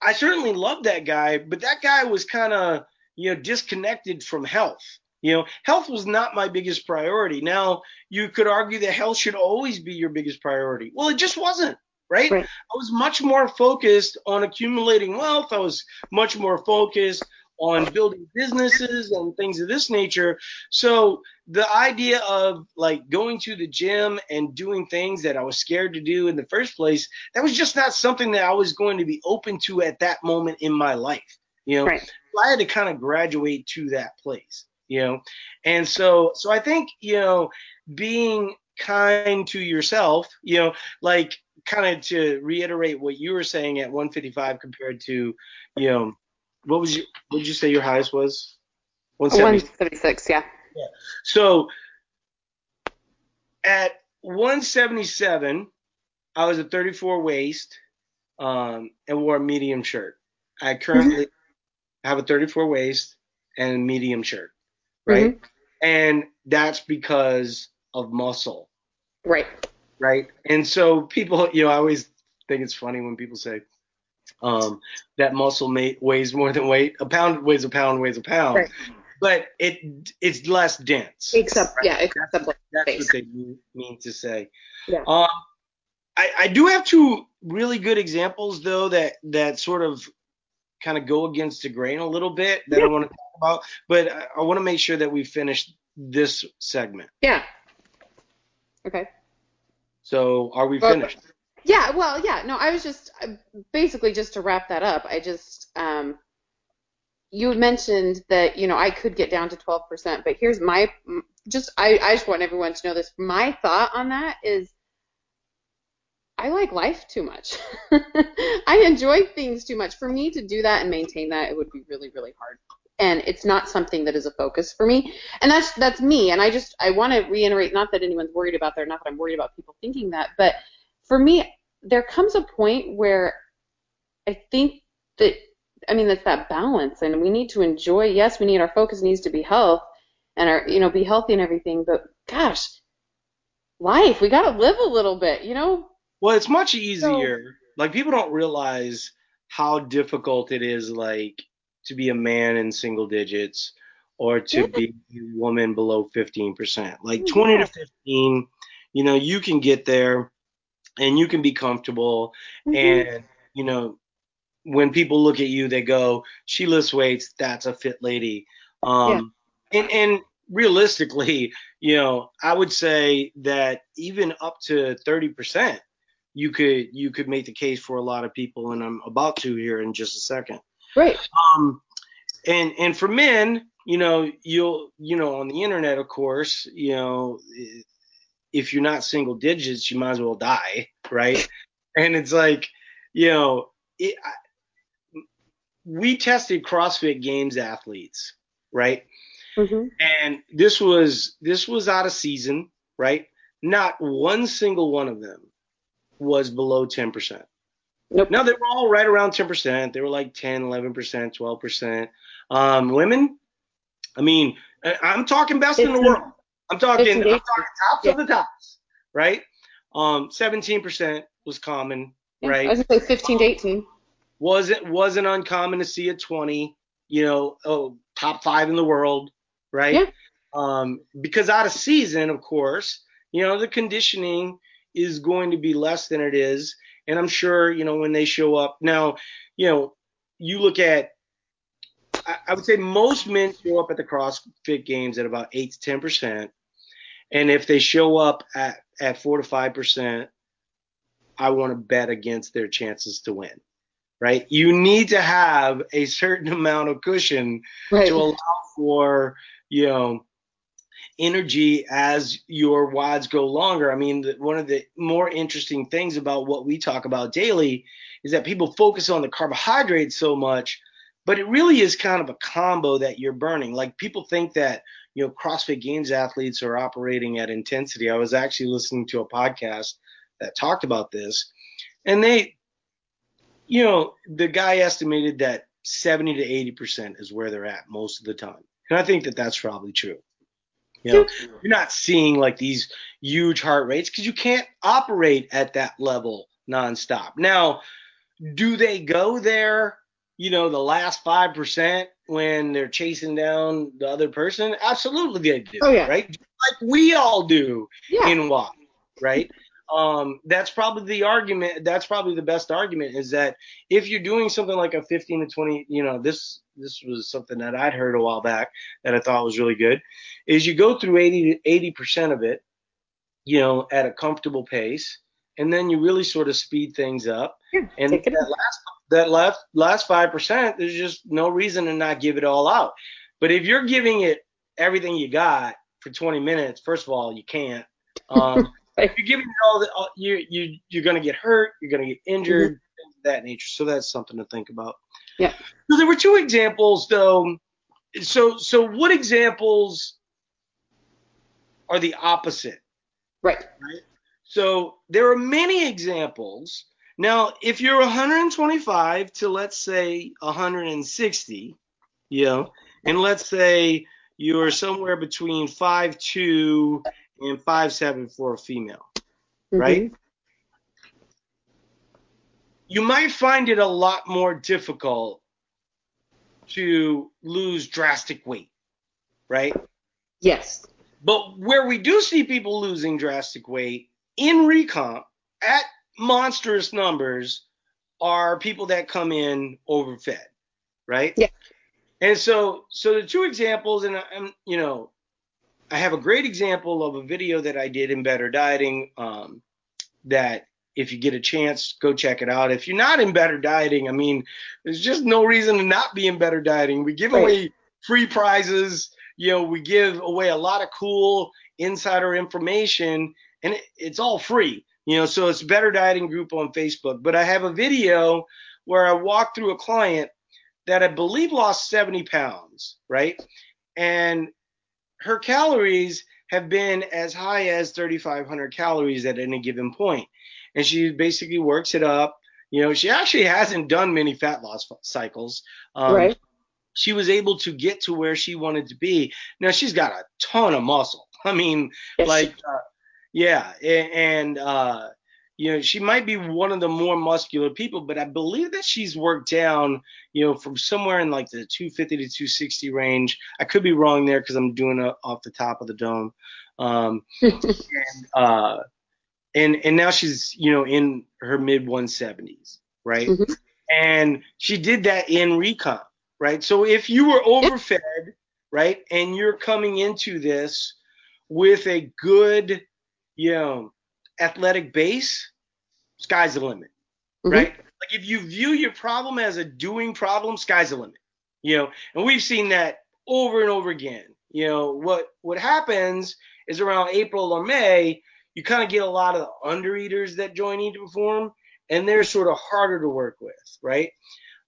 Speaker 1: I certainly loved that guy, but that guy was kind of, you know, disconnected from health. You know, health was not my biggest priority. Now, you could argue that health should always be your biggest priority. Well, it just wasn't, right?
Speaker 2: Right.
Speaker 1: I was much more focused on accumulating wealth. I was much more focused on building businesses and things of this nature. So the idea of like going to the gym and doing things that I was scared to do in the first place, that was just not something that I was going to be open to at that moment in my life. You know,
Speaker 2: Right.
Speaker 1: I had to kind of graduate to that place, you know. And so so I think, you know, being kind to yourself, you know, like kind of to reiterate what you were saying at 155 compared to, you know, what was your what did you say your highest was?
Speaker 2: 176. Yeah. Yeah.
Speaker 1: So at 177, I was a 34 waist um, and wore a medium shirt. I currently have a 34 waist and a medium shirt, right? And that's because of muscle,
Speaker 2: Right.
Speaker 1: right? And so people, you know, I always think it's funny when people say um, that muscle mate weighs more than weight. A pound weighs a pound weighs a pound,
Speaker 2: Right.
Speaker 1: but it it's less dense.
Speaker 2: Except,
Speaker 1: right?
Speaker 2: yeah, except
Speaker 1: That's
Speaker 2: Base.
Speaker 1: what they mean, to say.
Speaker 2: Yeah.
Speaker 1: Um, I, I do have two really good examples though that that sort of kind of go against the grain a little bit that I want to talk about, but I, I want to make sure that we finish this segment.
Speaker 2: Yeah. Okay.
Speaker 1: So are we
Speaker 2: Well,
Speaker 1: finished?
Speaker 2: Yeah, well, yeah, no, I was just basically just to wrap that up. I just um you mentioned that, you know, I could get down to 12%, but here's my just I I just want everyone to know this. My thought on that is I like life too much. I enjoy things too much. For me to do that and maintain that, it would be really, really hard. And it's not something that is a focus for me. And that's that's me. And I just I want to reiterate, not that anyone's worried about that, not that I'm worried about people thinking that, but for me, there comes a point where I think that I mean that's that balance, and we need to enjoy. Yes, we need our focus needs to be health, and our you know be healthy and everything. But gosh, life we got to live a little bit, you know.
Speaker 1: Well, it's much easier. like people don't realize how difficult it is, like to be a man in single digits or to
Speaker 2: Yeah.
Speaker 1: be a woman below 15%. Like
Speaker 2: Oh,
Speaker 1: 20
Speaker 2: yeah.
Speaker 1: to 15, you know, you can get there and you can be comfortable.
Speaker 2: Mhm.
Speaker 1: And, you know, when people look at you, they go, she lifts weights, that's a fit lady. Um, and, and realistically, you know, I would say that even up to 30%, you could you could make the case for a lot of people, and I'm about to here in just a second.
Speaker 2: Right.
Speaker 1: Um, and and for men, you know, you'll you know on the internet, of course, you know, if you're not single digits, you might as well die, right? and it's like, you know, it, I, we tested CrossFit Games athletes, right?
Speaker 2: hmm
Speaker 1: And this was this was out of season, right? Not one single one of them was below 10%.
Speaker 2: Nope.
Speaker 1: No, they were all right around 10%. They were like 10, 11%, 12%. Um, women, I mean, I'm talking best in the
Speaker 2: 15.
Speaker 1: world. I'm talking, I'm talking tops
Speaker 2: Yeah.
Speaker 1: of the tops, right? Um, 17% was common,
Speaker 2: Yeah,
Speaker 1: right?
Speaker 2: I was gonna say 15 to 18.
Speaker 1: wasn't wasn't uncommon to see a 20 you know oh top five in the world right
Speaker 2: Yeah.
Speaker 1: um because out of season of course you know the conditioning is going to be less than it is and i'm sure you know when they show up now you know you look at i, would say most men show up at the crossfit games at about 8 to 10 percent and if they show up at at 4 to 5 percent i want to bet against their chances to win right? You need to have a certain amount of cushion
Speaker 2: Right.
Speaker 1: to allow for, you know, energy as your WODs go longer. I mean, the, one of the more interesting things about what we talk about daily is that people focus on the carbohydrates so much, but it really is kind of a combo that you're burning. Like people think that, you know, CrossFit Games athletes are operating at intensity. I was actually listening to a podcast that talked about this, and they you know, the guy estimated that 70 to 80 percent is where they're at most of the time, and I think that that's probably true. You know, you're not seeing like these huge heart rates because you can't operate at that level nonstop. Now, do they go there? You know, the last five percent when they're chasing down the other person? Absolutely, they do.
Speaker 2: Oh, yeah.
Speaker 1: Right, like we all do
Speaker 2: Yeah.
Speaker 1: in WOP, right? Um, that's probably the argument. That's probably the best argument is that if you're doing something like a 15 to 20, you know, this this was something that I'd heard a while back that I thought was really good, is you go through 80 to 80 percent of it, you know, at a comfortable pace, and then you really sort of speed things up.
Speaker 2: Yeah,
Speaker 1: And that
Speaker 2: in.
Speaker 1: last that last last five percent, there's just no reason to not give it all out. But if you're giving it everything you got for 20 minutes, first of all, you can't. Um, if you're giving it all, the, all you you you're gonna get hurt, you're gonna get injured, things of that nature. So that's something to think about.
Speaker 2: Yeah.
Speaker 1: So there were two examples though. So so what examples are the opposite?
Speaker 2: Right. Right.
Speaker 1: So there are many examples. Now, if you're 125 to let's say 160, you know, and let's say you're somewhere between 5'2 and 5'7 for a female, right?
Speaker 2: Mhm.
Speaker 1: You might find it a lot more difficult to lose drastic weight, right?
Speaker 2: Yes.
Speaker 1: But where we do see people losing drastic weight in recomp at monstrous numbers are people that come in overfed, right?
Speaker 2: Yeah.
Speaker 1: And so, so the two examples, and I'm, you know, I have a great example of a video that I did in Better Dieting. Um, that if you get a chance, go check it out. If you're not in Better Dieting, I mean, there's just no reason to not be in Better Dieting. We give away free prizes. You know, we give away a lot of cool insider information, and it, it's all free. You know, so it's Better Dieting Group on Facebook. But I have a video where I walk through a client that I believe lost 70 pounds, right? And her calories have been as high as 3,500 calories at any given point. And she basically works it up. You know, she actually hasn't done many fat loss cycles. Um,
Speaker 2: right.
Speaker 1: She was able to get to where she wanted to be. Now she's got a ton of muscle. I mean,
Speaker 2: Yes.
Speaker 1: like, uh, yeah, and uh, you know, she might be one of the more muscular people, but I believe that she's worked down, you know, from somewhere in like the 250 to 260 range. I could be wrong there because I'm doing it off the top of the dome. Um, and, uh, and and now she's you know in her mid 170s, right? Mm-hmm. And she did that in recomp, right? So if you were overfed, right, and you're coming into this with a good, you know, athletic base, sky's the limit, mm-hmm. right? Like if you view your problem as a doing problem, sky's the limit, you know. And we've seen that over and over again. You know what what happens is around April or May, you kind of get a lot of the undereaters that join Eat to Perform, and they're sort of harder to work with, right?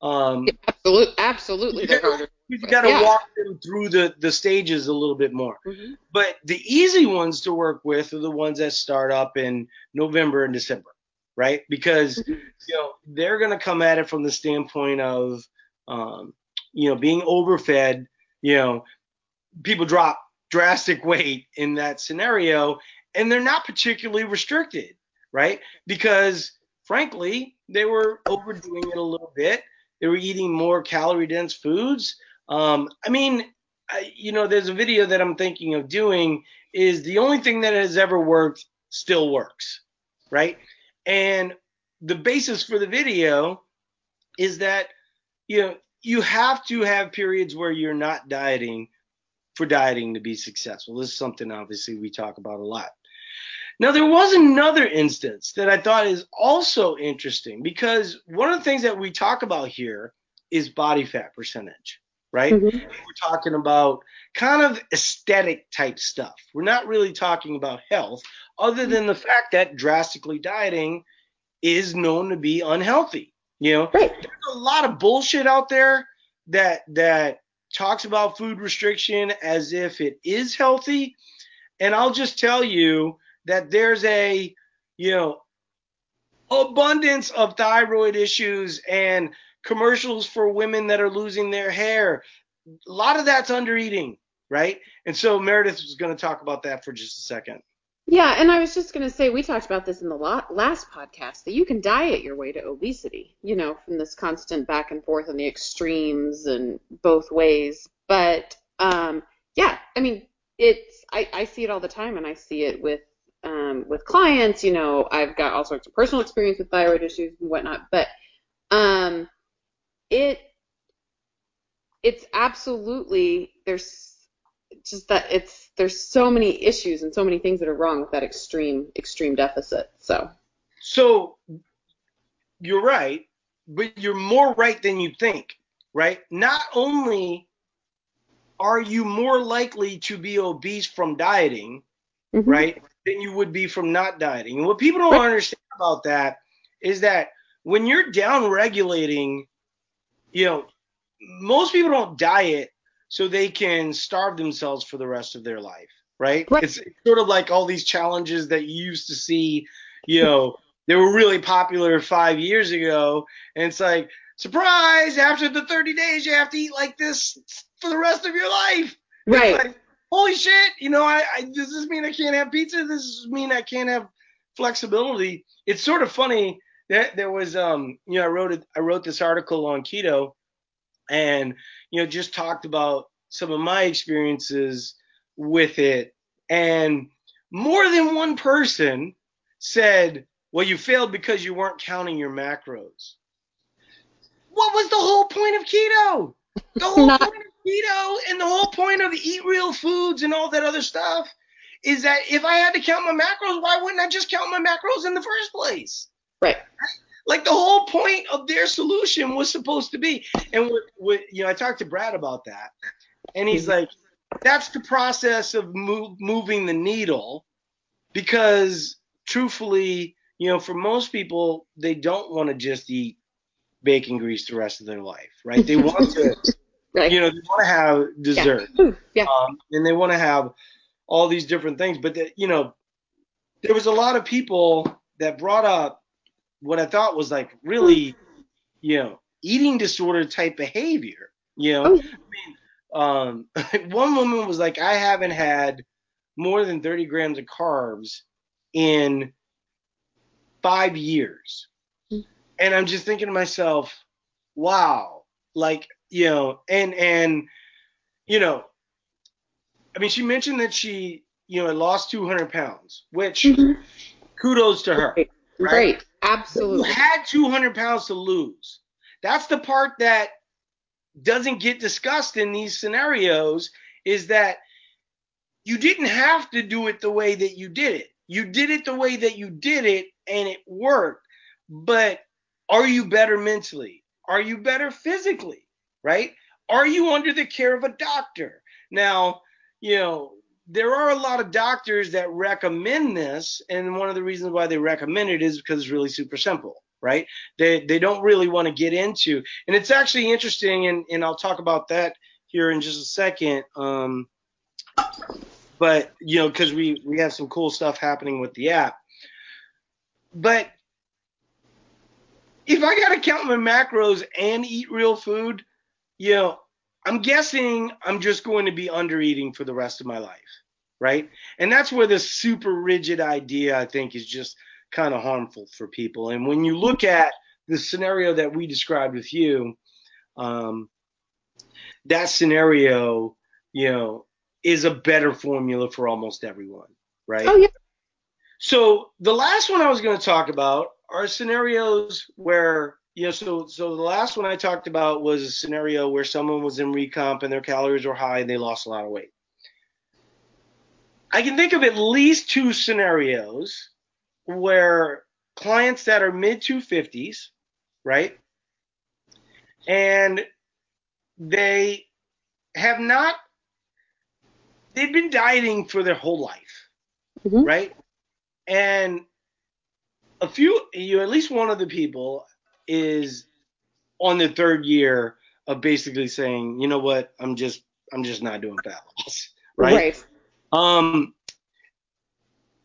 Speaker 2: Um, absolutely, absolutely, they're harder.
Speaker 1: You got to yeah. walk them through the the stages a little bit more. Mm-hmm. But the easy ones to work with are the ones that start up in November and December, right? Because mm-hmm. you know they're going to come at it from the standpoint of um, you know being overfed. You know, people drop drastic weight in that scenario, and they're not particularly restricted, right? Because frankly, they were overdoing it a little bit. They were eating more calorie dense foods. Um, I mean, I, you know, there's a video that I'm thinking of doing is the only thing that has ever worked still works, right? And the basis for the video is that, you know, you have to have periods where you're not dieting for dieting to be successful. This is something obviously we talk about a lot. Now, there was another instance that I thought is also interesting because one of the things that we talk about here is body fat percentage, right? Mm-hmm. We're talking about kind of aesthetic type stuff. We're not really talking about health, other than the fact that drastically dieting is known to be unhealthy. You know, right. there's a lot of bullshit out there that that talks about food restriction as if it is healthy. And I'll just tell you that there's a, you know, abundance of thyroid issues and commercials for women that are losing their hair. A lot of that's under eating, right? And so Meredith was going to talk about that for just a second.
Speaker 2: Yeah, and I was just going to say we talked about this in the last podcast that you can diet your way to obesity, you know, from this constant back and forth and the extremes and both ways. But um, yeah, I mean, it's I, I see it all the time, and I see it with um, with clients. You know, I've got all sorts of personal experience with thyroid issues and whatnot, but it it's absolutely there's just that it's there's so many issues and so many things that are wrong with that extreme extreme deficit. So
Speaker 1: So you're right, but you're more right than you think, right? Not only are you more likely to be obese from dieting, mm-hmm. right, than you would be from not dieting. And what people don't right. understand about that is that when you're down regulating, you know, most people don't diet so they can starve themselves for the rest of their life, right? right. It's, sort of like all these challenges that you used to see, you know, they were really popular five years ago, and it's like, surprise! After the 30 days, you have to eat like this for the rest of your life.
Speaker 2: Right. Like,
Speaker 1: holy shit! You know, I, I does this mean I can't have pizza? Does this mean I can't have flexibility? It's sort of funny that there was, um, you know, I wrote it, I wrote this article on keto, and you know just talked about some of my experiences with it. And more than one person said well you failed because you weren't counting your macros. What was the whole point of keto? The whole Not- point of keto and the whole point of eat real foods and all that other stuff is that if i had to count my macros why wouldn't i just count my macros in the first place?
Speaker 2: Right
Speaker 1: like the whole point of their solution was supposed to be. And what, what you know, I talked to Brad about that, and he's mm-hmm. like, that's the process of move, moving the needle, because truthfully, you know, for most people, they don't want to just eat bacon grease the rest of their life, right? They want to, right. you know, they want to have dessert,
Speaker 2: yeah, yeah. Um,
Speaker 1: and they want to have all these different things. But the, you know, there was a lot of people that brought up what I thought was like really, you know, eating disorder type behavior. You know, oh, I mean, um, one woman was like, I haven't had more than 30 grams of carbs in five years. Mm-hmm. And I'm just thinking to myself, wow, like, you know, and, and, you know, I mean, she mentioned that she, you know, lost 200 pounds, which mm-hmm. kudos to her.
Speaker 2: Right? Great. Absolutely.
Speaker 1: you had 200 pounds to lose. That's the part that doesn't get discussed in these scenarios is that you didn't have to do it the way that you did it. You did it the way that you did it and it worked. But are you better mentally? Are you better physically? Right? Are you under the care of a doctor? Now, you know, there are a lot of doctors that recommend this, and one of the reasons why they recommend it is because it's really super simple, right? They they don't really want to get into, and it's actually interesting, and and I'll talk about that here in just a second. Um, but you know, because we we have some cool stuff happening with the app, but if I gotta count my macros and eat real food, you know, I'm guessing I'm just going to be under eating for the rest of my life, right? And that's where this super rigid idea I think is just kind of harmful for people. And when you look at the scenario that we described with you, um, that scenario, you know, is a better formula for almost everyone, right?
Speaker 2: Oh yeah.
Speaker 1: So the last one I was going to talk about are scenarios where know, so so the last one I talked about was a scenario where someone was in recomp and their calories were high and they lost a lot of weight. I can think of at least two scenarios where clients that are mid 250s, right? And they have not they've been dieting for their whole life, mm-hmm. right? And a few, you at least one of the people is on the third year of basically saying, you know what, I'm just I'm just not doing fat loss, right? Right. Um,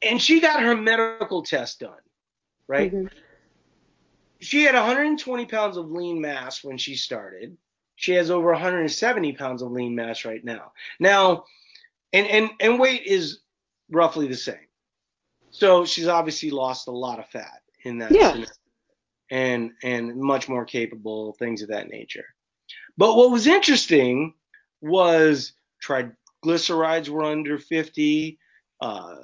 Speaker 1: and she got her medical test done, right? Mm-hmm. She had 120 pounds of lean mass when she started. She has over 170 pounds of lean mass right now. Now, and and and weight is roughly the same. So she's obviously lost a lot of fat in that
Speaker 2: yeah. Scenario
Speaker 1: and and much more capable, things of that nature. But what was interesting was triglycerides were under 50, uh,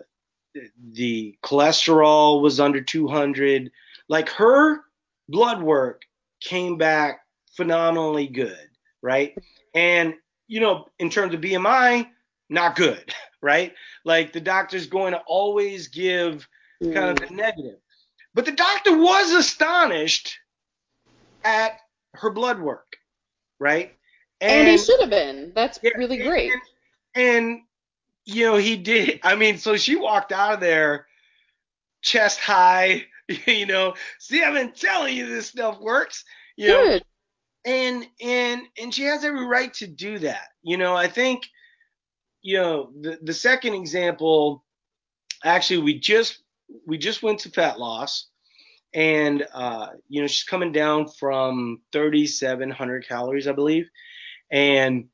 Speaker 1: the cholesterol was under 200. Like her blood work came back phenomenally good, right? And you know, in terms of BMI, not good, right? Like the doctor's going to always give kind of the negative. But the doctor was astonished at her blood work, right?
Speaker 2: And, and he should have been. That's yeah, really great.
Speaker 1: And, and, you know, he did. I mean, so she walked out of there chest high, you know, see, I've been telling you this stuff works. You Good. Know, and and and she has every right to do that. You know, I think, you know, the the second example, actually, we just we just went to fat loss, and uh, you know she's coming down from 3,700 calories, I believe, and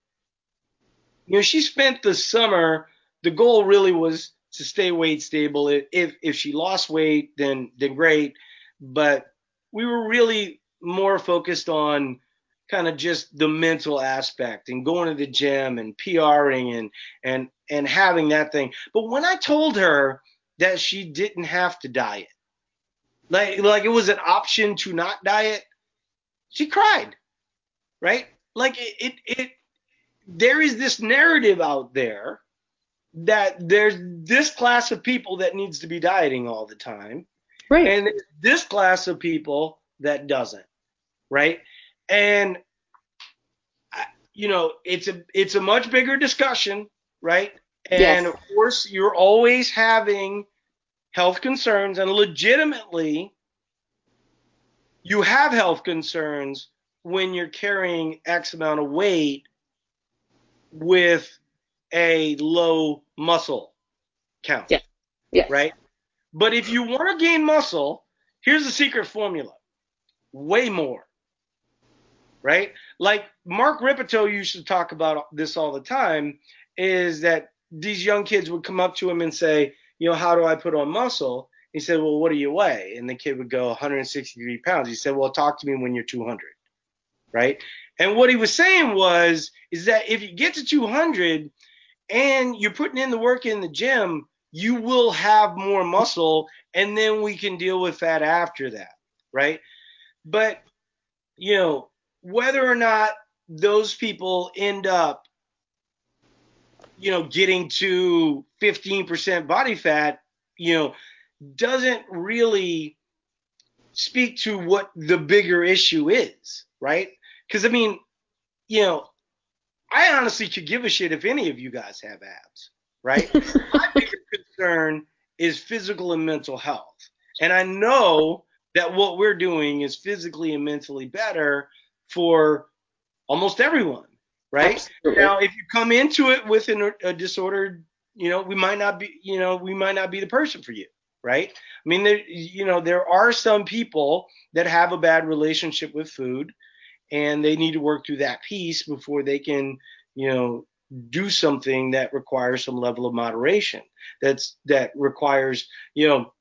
Speaker 1: you know she spent the summer. The goal really was to stay weight stable. If if she lost weight, then then great, but we were really more focused on kind of just the mental aspect and going to the gym and PRing and and and having that thing. But when I told her that she didn't have to diet. Like like it was an option to not diet. She cried. Right? Like it it, it there is this narrative out there that there's this class of people that needs to be dieting all the time.
Speaker 2: Right.
Speaker 1: And this class of people that doesn't. Right? And you know, it's a it's a much bigger discussion, right? And yes. of course, you're always having health concerns, and legitimately, you have health concerns when you're carrying X amount of weight with a low muscle count.
Speaker 2: Yeah. Yeah.
Speaker 1: Right? But if you want to gain muscle, here's the secret formula way more. Right? Like Mark Rippetoe used to talk about this all the time is that these young kids would come up to him and say, you know, how do I put on muscle? He said, well, what do you weigh? And the kid would go 163 pounds. He said, well, talk to me when you're 200, right? And what he was saying was, is that if you get to 200 and you're putting in the work in the gym, you will have more muscle, and then we can deal with fat after that, right? But you know, whether or not those people end up, you know, getting to 15% body fat, you know, doesn't really speak to what the bigger issue is, right? Because I mean, you know, I honestly could give a shit if any of you guys have abs, right? My biggest concern is physical and mental health. And I know that what we're doing is physically and mentally better for almost everyone, right? Absolutely. Now, if you come into it with an, a disordered, you know, we might not be, you know, we might not be the person for you right? I mean, there, you know, there are some people that have a bad relationship with food, and they need to work through that piece before they can, you know, do something that requires some level of moderation. That's that requires, you know,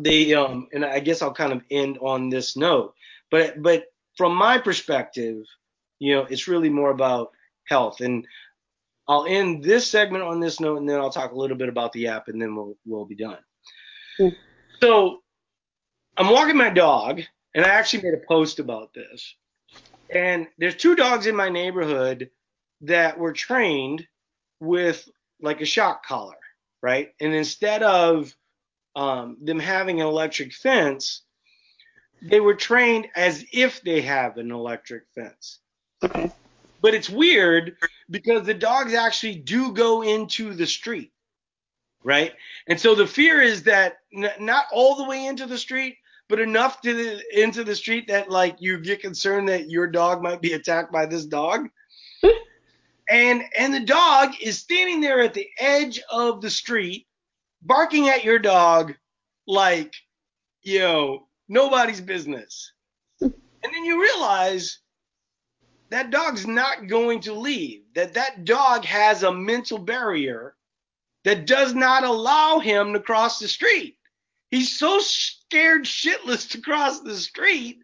Speaker 1: they um, and I guess I'll kind of end on this note, but but from my perspective, you know, it's really more about health and. I'll end this segment on this note, and then I'll talk a little bit about the app, and then we'll we'll be done. So I'm walking my dog, and I actually made a post about this. And there's two dogs in my neighborhood that were trained with like a shock collar, right? And instead of um, them having an electric fence, they were trained as if they have an electric fence. Okay. But it's weird because the dogs actually do go into the street right? And so the fear is that n- not all the way into the street, but enough to the, into the street that like you get concerned that your dog might be attacked by this dog. and and the dog is standing there at the edge of the street barking at your dog like yo, nobody's business. and then you realize that dog's not going to leave. That that dog has a mental barrier that does not allow him to cross the street. He's so scared shitless to cross the street,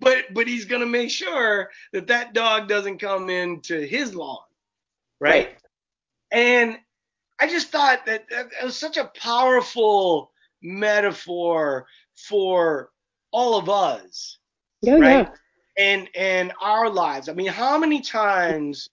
Speaker 1: but but he's gonna make sure that that dog doesn't come into his lawn, right? right. And I just thought that that was such a powerful metaphor for all of us, yeah, right? Yeah. And and our lives. I mean, how many times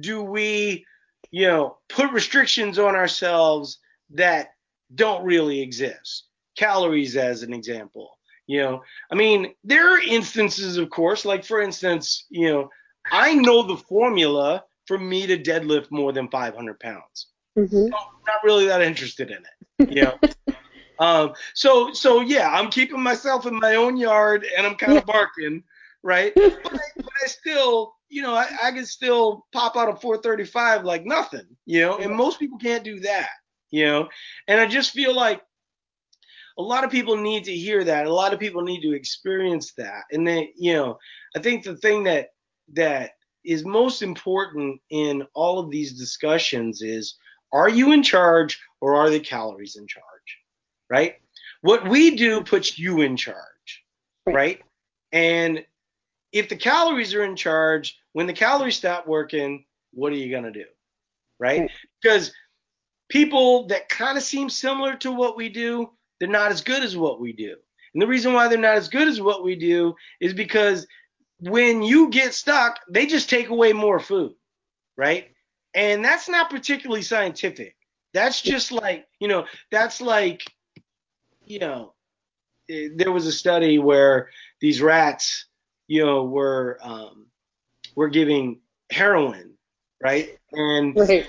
Speaker 1: do we you know, put restrictions on ourselves that don't really exist. Calories, as an example. You know, I mean, there are instances, of course, like for instance, you know, I know the formula for me to deadlift more than 500 pounds. Mm-hmm. not really that interested in it. You know. um, so so yeah, I'm keeping myself in my own yard and I'm kind of barking, right? But I, but I still you know, I, I can still pop out a 435 like nothing, you know, and most people can't do that, you know, and I just feel like a lot of people need to hear that. A lot of people need to experience that. And then, you know, I think the thing that, that is most important in all of these discussions is are you in charge or are the calories in charge? Right? What we do puts you in charge, right? And if the calories are in charge, when the calories stop working, what are you going to do? Right? Because people that kind of seem similar to what we do, they're not as good as what we do. And the reason why they're not as good as what we do is because when you get stuck, they just take away more food, right? And that's not particularly scientific. That's just like, you know, that's like, you know, eh, there was a study where these rats you know, were um, were giving heroin, right? And right.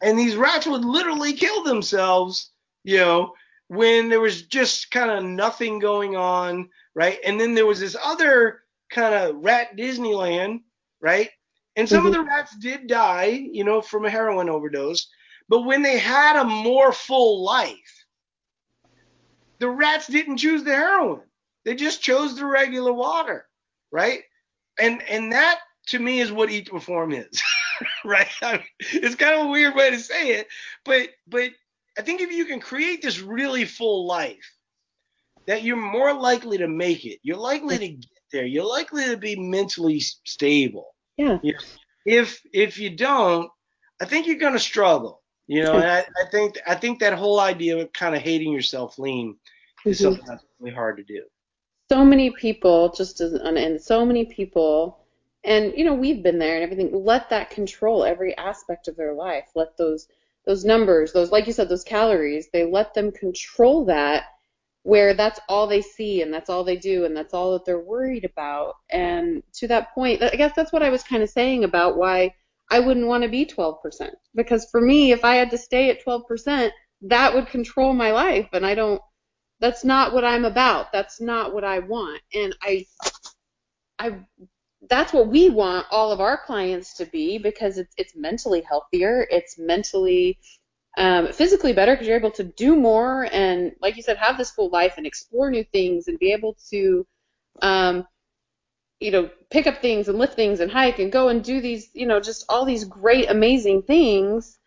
Speaker 1: and these rats would literally kill themselves, you know, when there was just kind of nothing going on, right? And then there was this other kind of rat Disneyland, right? And some mm-hmm. of the rats did die, you know, from a heroin overdose. But when they had a more full life, the rats didn't choose the heroin. They just chose the regular water right? And and that to me is what eat to perform is, right? I mean, it's kind of a weird way to say it, but but I think if you can create this really full life, that you're more likely to make it. You're likely to get there. You're likely to be mentally stable.
Speaker 2: Yeah.
Speaker 1: If if you don't, I think you're gonna struggle. You know, and I, I think I think that whole idea of kind of hating yourself lean is
Speaker 2: Mhm.
Speaker 1: something that's really hard to do.
Speaker 2: So many people just as and so many people and you know we've been there and everything let that control every aspect of their life. Let those those numbers those like you said those calories they let them control that where that's all they see and that's all they do and that's all that they're worried about. And to that point i guess that's what i was kind of saying about why i wouldn't want to be 12% because for me if i had to stay at 12% that would control my life and i don't that's not what I'm about. That's not what I want. And I I that's what we want all of our clients to be because it's it's mentally healthier, it's mentally um, physically better because you're able to do more and like you said have this full life and explore new things and be able to um, you know pick up things and lift things and hike and go and do these you know just all these great amazing things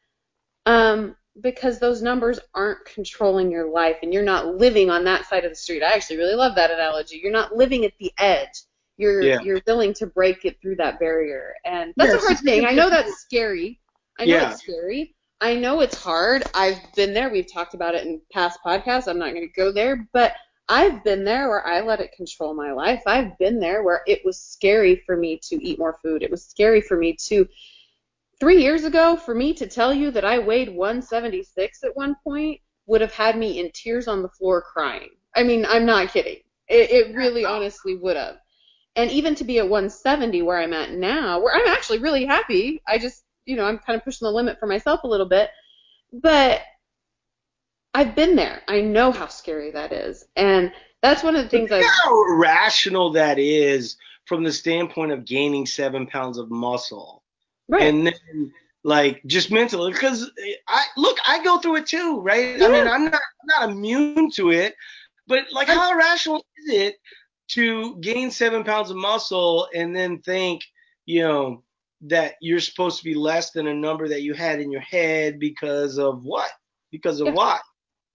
Speaker 2: um, because those numbers aren't controlling your life and you're not living on that side of the street. I actually really love that analogy. You're not living at the edge. You're
Speaker 1: Yeah.
Speaker 2: you're willing to break it through that barrier. And that's
Speaker 1: Yes.
Speaker 2: a hard thing. I know that's scary. I know
Speaker 1: Yeah.
Speaker 2: it's scary. I know it's hard. I've been there. We've talked about it in past podcasts. I'm not going to go there, but I've been there where I let it control my life. I've been there where it was scary for me to eat more food. It was scary for me to three years ago, for me to tell you that I weighed 176 at one point would have had me in tears on the floor crying. I mean, I'm not kidding. It, it really honestly would have. And even to be at 170 where I'm at now, where I'm actually really happy, I just, you know, I'm kind of pushing the limit for myself a little bit. But I've been there. I know how scary that is. And that's one of the things I've.
Speaker 1: how irrational that is from the standpoint of gaining seven pounds of muscle.
Speaker 2: Right.
Speaker 1: And then like just mentally because I look, I go through it too, right? I mean, I'm not I'm not immune to it, but like how rational is it to gain seven pounds of muscle and then think, you know, that you're supposed to be less than a number that you had in your head because of what? Because of
Speaker 2: Yeah.
Speaker 1: what?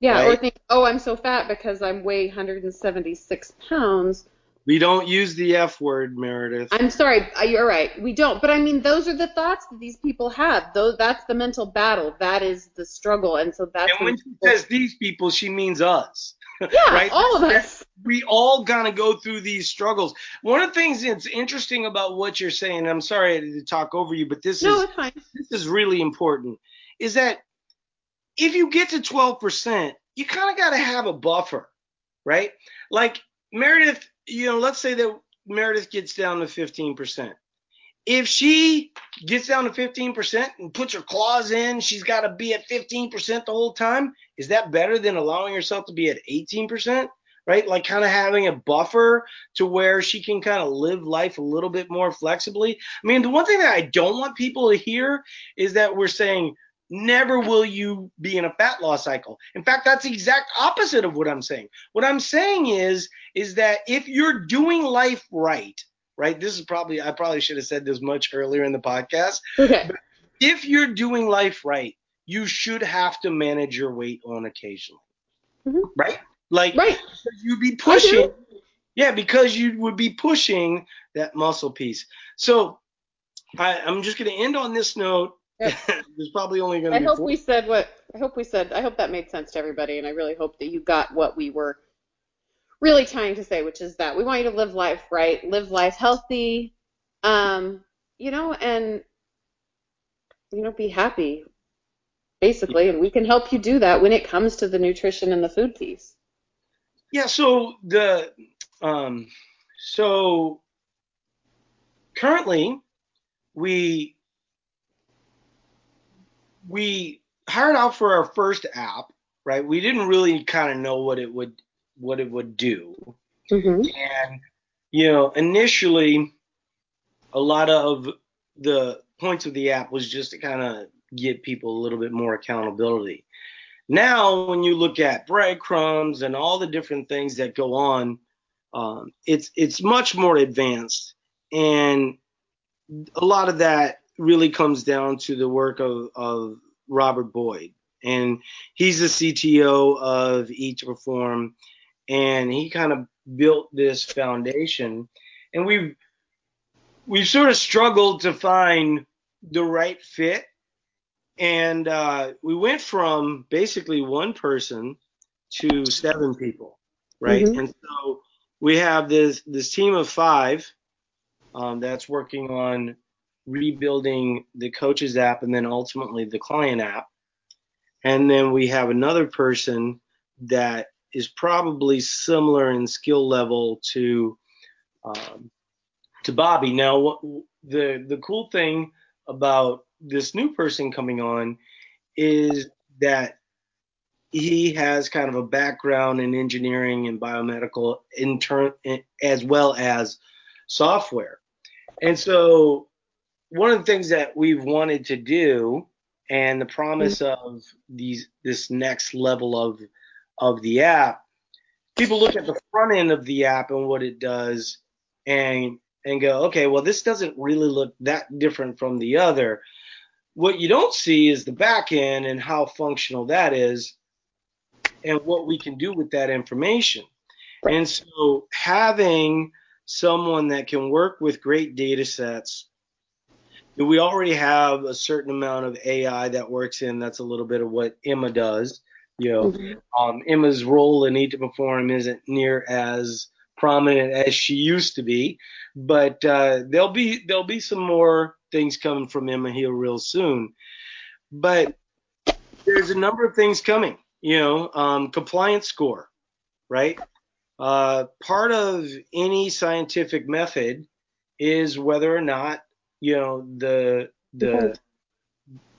Speaker 2: yeah. Or think, oh, I'm so fat because I'm weigh 176 pounds.
Speaker 1: We don't use the F word, Meredith.
Speaker 2: I'm sorry, you're right. We don't. But I mean, those are the thoughts that these people have. Those, that's the mental battle. That is the struggle. And so that's
Speaker 1: and when she says these people, she means us.
Speaker 2: yeah,
Speaker 1: right?
Speaker 2: all of us.
Speaker 1: we all kind of go through these struggles. One of the things that's interesting about what you're saying, and I'm sorry to talk over you, but this
Speaker 2: No,
Speaker 1: is
Speaker 2: it's fine.
Speaker 1: this is really important, is that if you get to 12%, you kind of got to have a buffer, right? Like Meredith, you know, let's say that Meredith gets down to 15%. If she gets down to 15% and puts her claws in, she's got to be at 15% the whole time. Is that better than allowing herself to be at 18%? Right? Like kind of having a buffer to where she can kind of live life a little bit more flexibly. I mean, the one thing that I don't want people to hear is that we're saying, never will you be in a fat loss cycle. In fact, that's the exact opposite of what I'm saying. What I'm saying is, is that if you're doing life right, right? This is probably, I probably should have said this much earlier in the podcast.
Speaker 2: Okay.
Speaker 1: If you're doing life right, you should have to manage your weight on occasionally,
Speaker 2: Mhm.
Speaker 1: right? Like
Speaker 2: Right.
Speaker 1: you'd be pushing, yeah, because you would be pushing that muscle piece. So I, I'm just going to end on this note.
Speaker 2: Yep.
Speaker 1: There's probably only going to
Speaker 2: I hope
Speaker 1: four
Speaker 2: we said what I hope we said. I hope that made sense to everybody, and I really hope that you got what we were really trying to say, which is that we want you to live life right, live life healthy, um, you know, and you know, be happy, basically, and we can help you do that when it comes to the nutrition and the food piece.
Speaker 1: Yeah, so the um so currently we we hired out for our first app, right? We didn't really kind of know what it would what it would do.
Speaker 2: Mm-hmm.
Speaker 1: And you know, initially a lot of the points of the app was just to kind of get people a little bit more accountability. Now, when you look at breadcrumbs and all the different things that go on, um, it's it's much more advanced, and a lot of that really comes down to the work of, of Robert Boyd, and he's the CTO of Eat to Perform, and he kind of built this foundation. And we've we've sort of struggled to find the right fit. And uh, we went from basically one person to seven people, right? Mm-hmm. And so we have this this team of five um, that's working on rebuilding the coaches app and then ultimately the client app. And then we have another person that is probably similar in skill level to um, to Bobby. Now, what, the the cool thing about this new person coming on is that he has kind of a background in engineering and biomedical intern as well as software. And so one of the things that we've wanted to do and the promise mm-hmm. of these this next level of of the app people look at the front end of the app and what it does and and go okay well this doesn't really look that different from the other. What you don't see is the back end and how functional that is and what we can do with that information. And so having someone that can work with great data sets we already have a certain amount of AI that works in. That's a little bit of what Emma does. You know, mm-hmm. um, Emma's role in Eat to Perform isn't near as prominent as she used to be, but uh, there'll be there'll be some more things coming from Emma here real soon. But there's a number of things coming. You know, um, compliance score, right? Uh, part of any scientific method is whether or not you know the the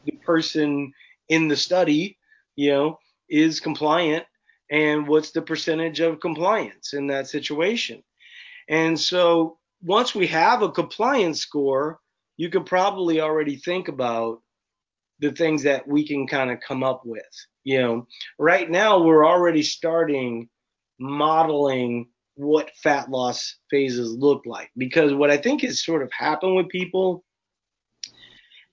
Speaker 1: the person in the study you know is compliant and what's the percentage of compliance in that situation. And so once we have a compliance score you can probably already think about the things that we can kind of come up with you know. Right now we're already starting modeling what fat loss phases look like. Because what I think has sort of happened with people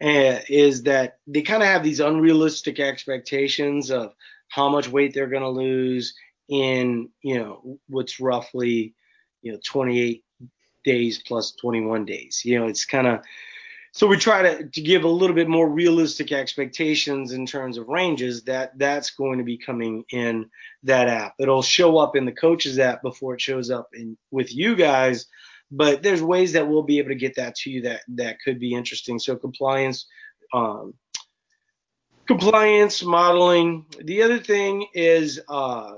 Speaker 1: uh, is that they kind of have these unrealistic expectations of how much weight they're going to lose in, you know, what's roughly, you know, 28 days plus 21 days. You know, it's kind of so we try to, to give a little bit more realistic expectations in terms of ranges that that's going to be coming in that app. It'll show up in the coaches app before it shows up in with you guys but there's ways that we'll be able to get that to you that that could be interesting. So compliance um, compliance modeling. The other thing is uh,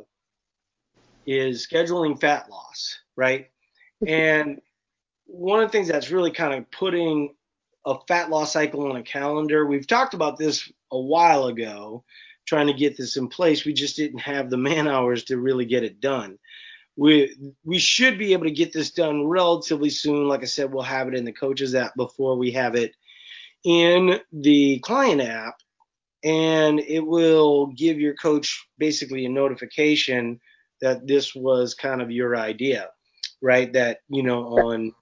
Speaker 1: is scheduling fat loss right? And one of the things that's really kind of putting a fat loss cycle on a calendar. We've talked about this a while ago, trying to get this in place. We just didn't have the man hours to really get it done. We we should be able to get this done relatively soon. Like I said, we'll have it in the coaches app before we have it in the client app, and it will give your coach basically a notification that this was kind of your idea, right? That you know on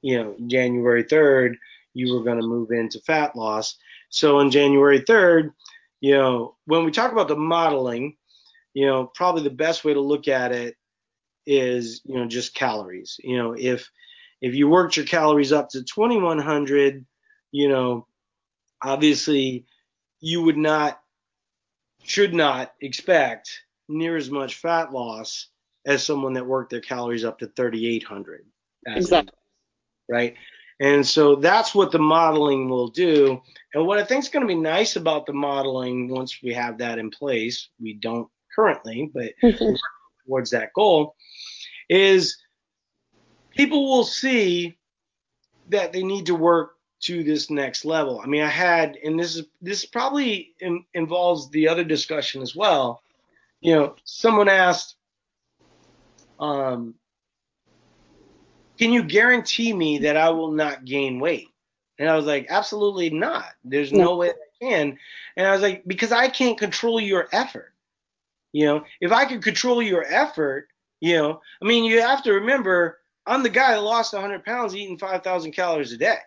Speaker 1: you know January 3rd you were going to move into fat loss. So on January 3rd, you know, when we talk about the modeling, you know, probably the best way to look at it is, you know, just calories. You know, if if you worked your calories up to 2100, you know, obviously you would not should not expect near as much fat loss as someone that worked their calories up to 3800.
Speaker 2: Exactly.
Speaker 1: right? And so that's what the modeling will do. And what I think is going to be nice about the modeling once we have that in place, we don't currently, but towards that goal, is people will see that they need to work to this next level. I mean, I had, and this is this probably in, involves the other discussion as well. You know, someone asked, um, can you guarantee me that I will not gain weight? And I was like, absolutely not. There's no, no way I can. And I was like, because I can't control your effort. You know, if I could control your effort, you know, I mean, you have to remember, I'm the guy that lost 100 pounds eating 5,000 calories a day,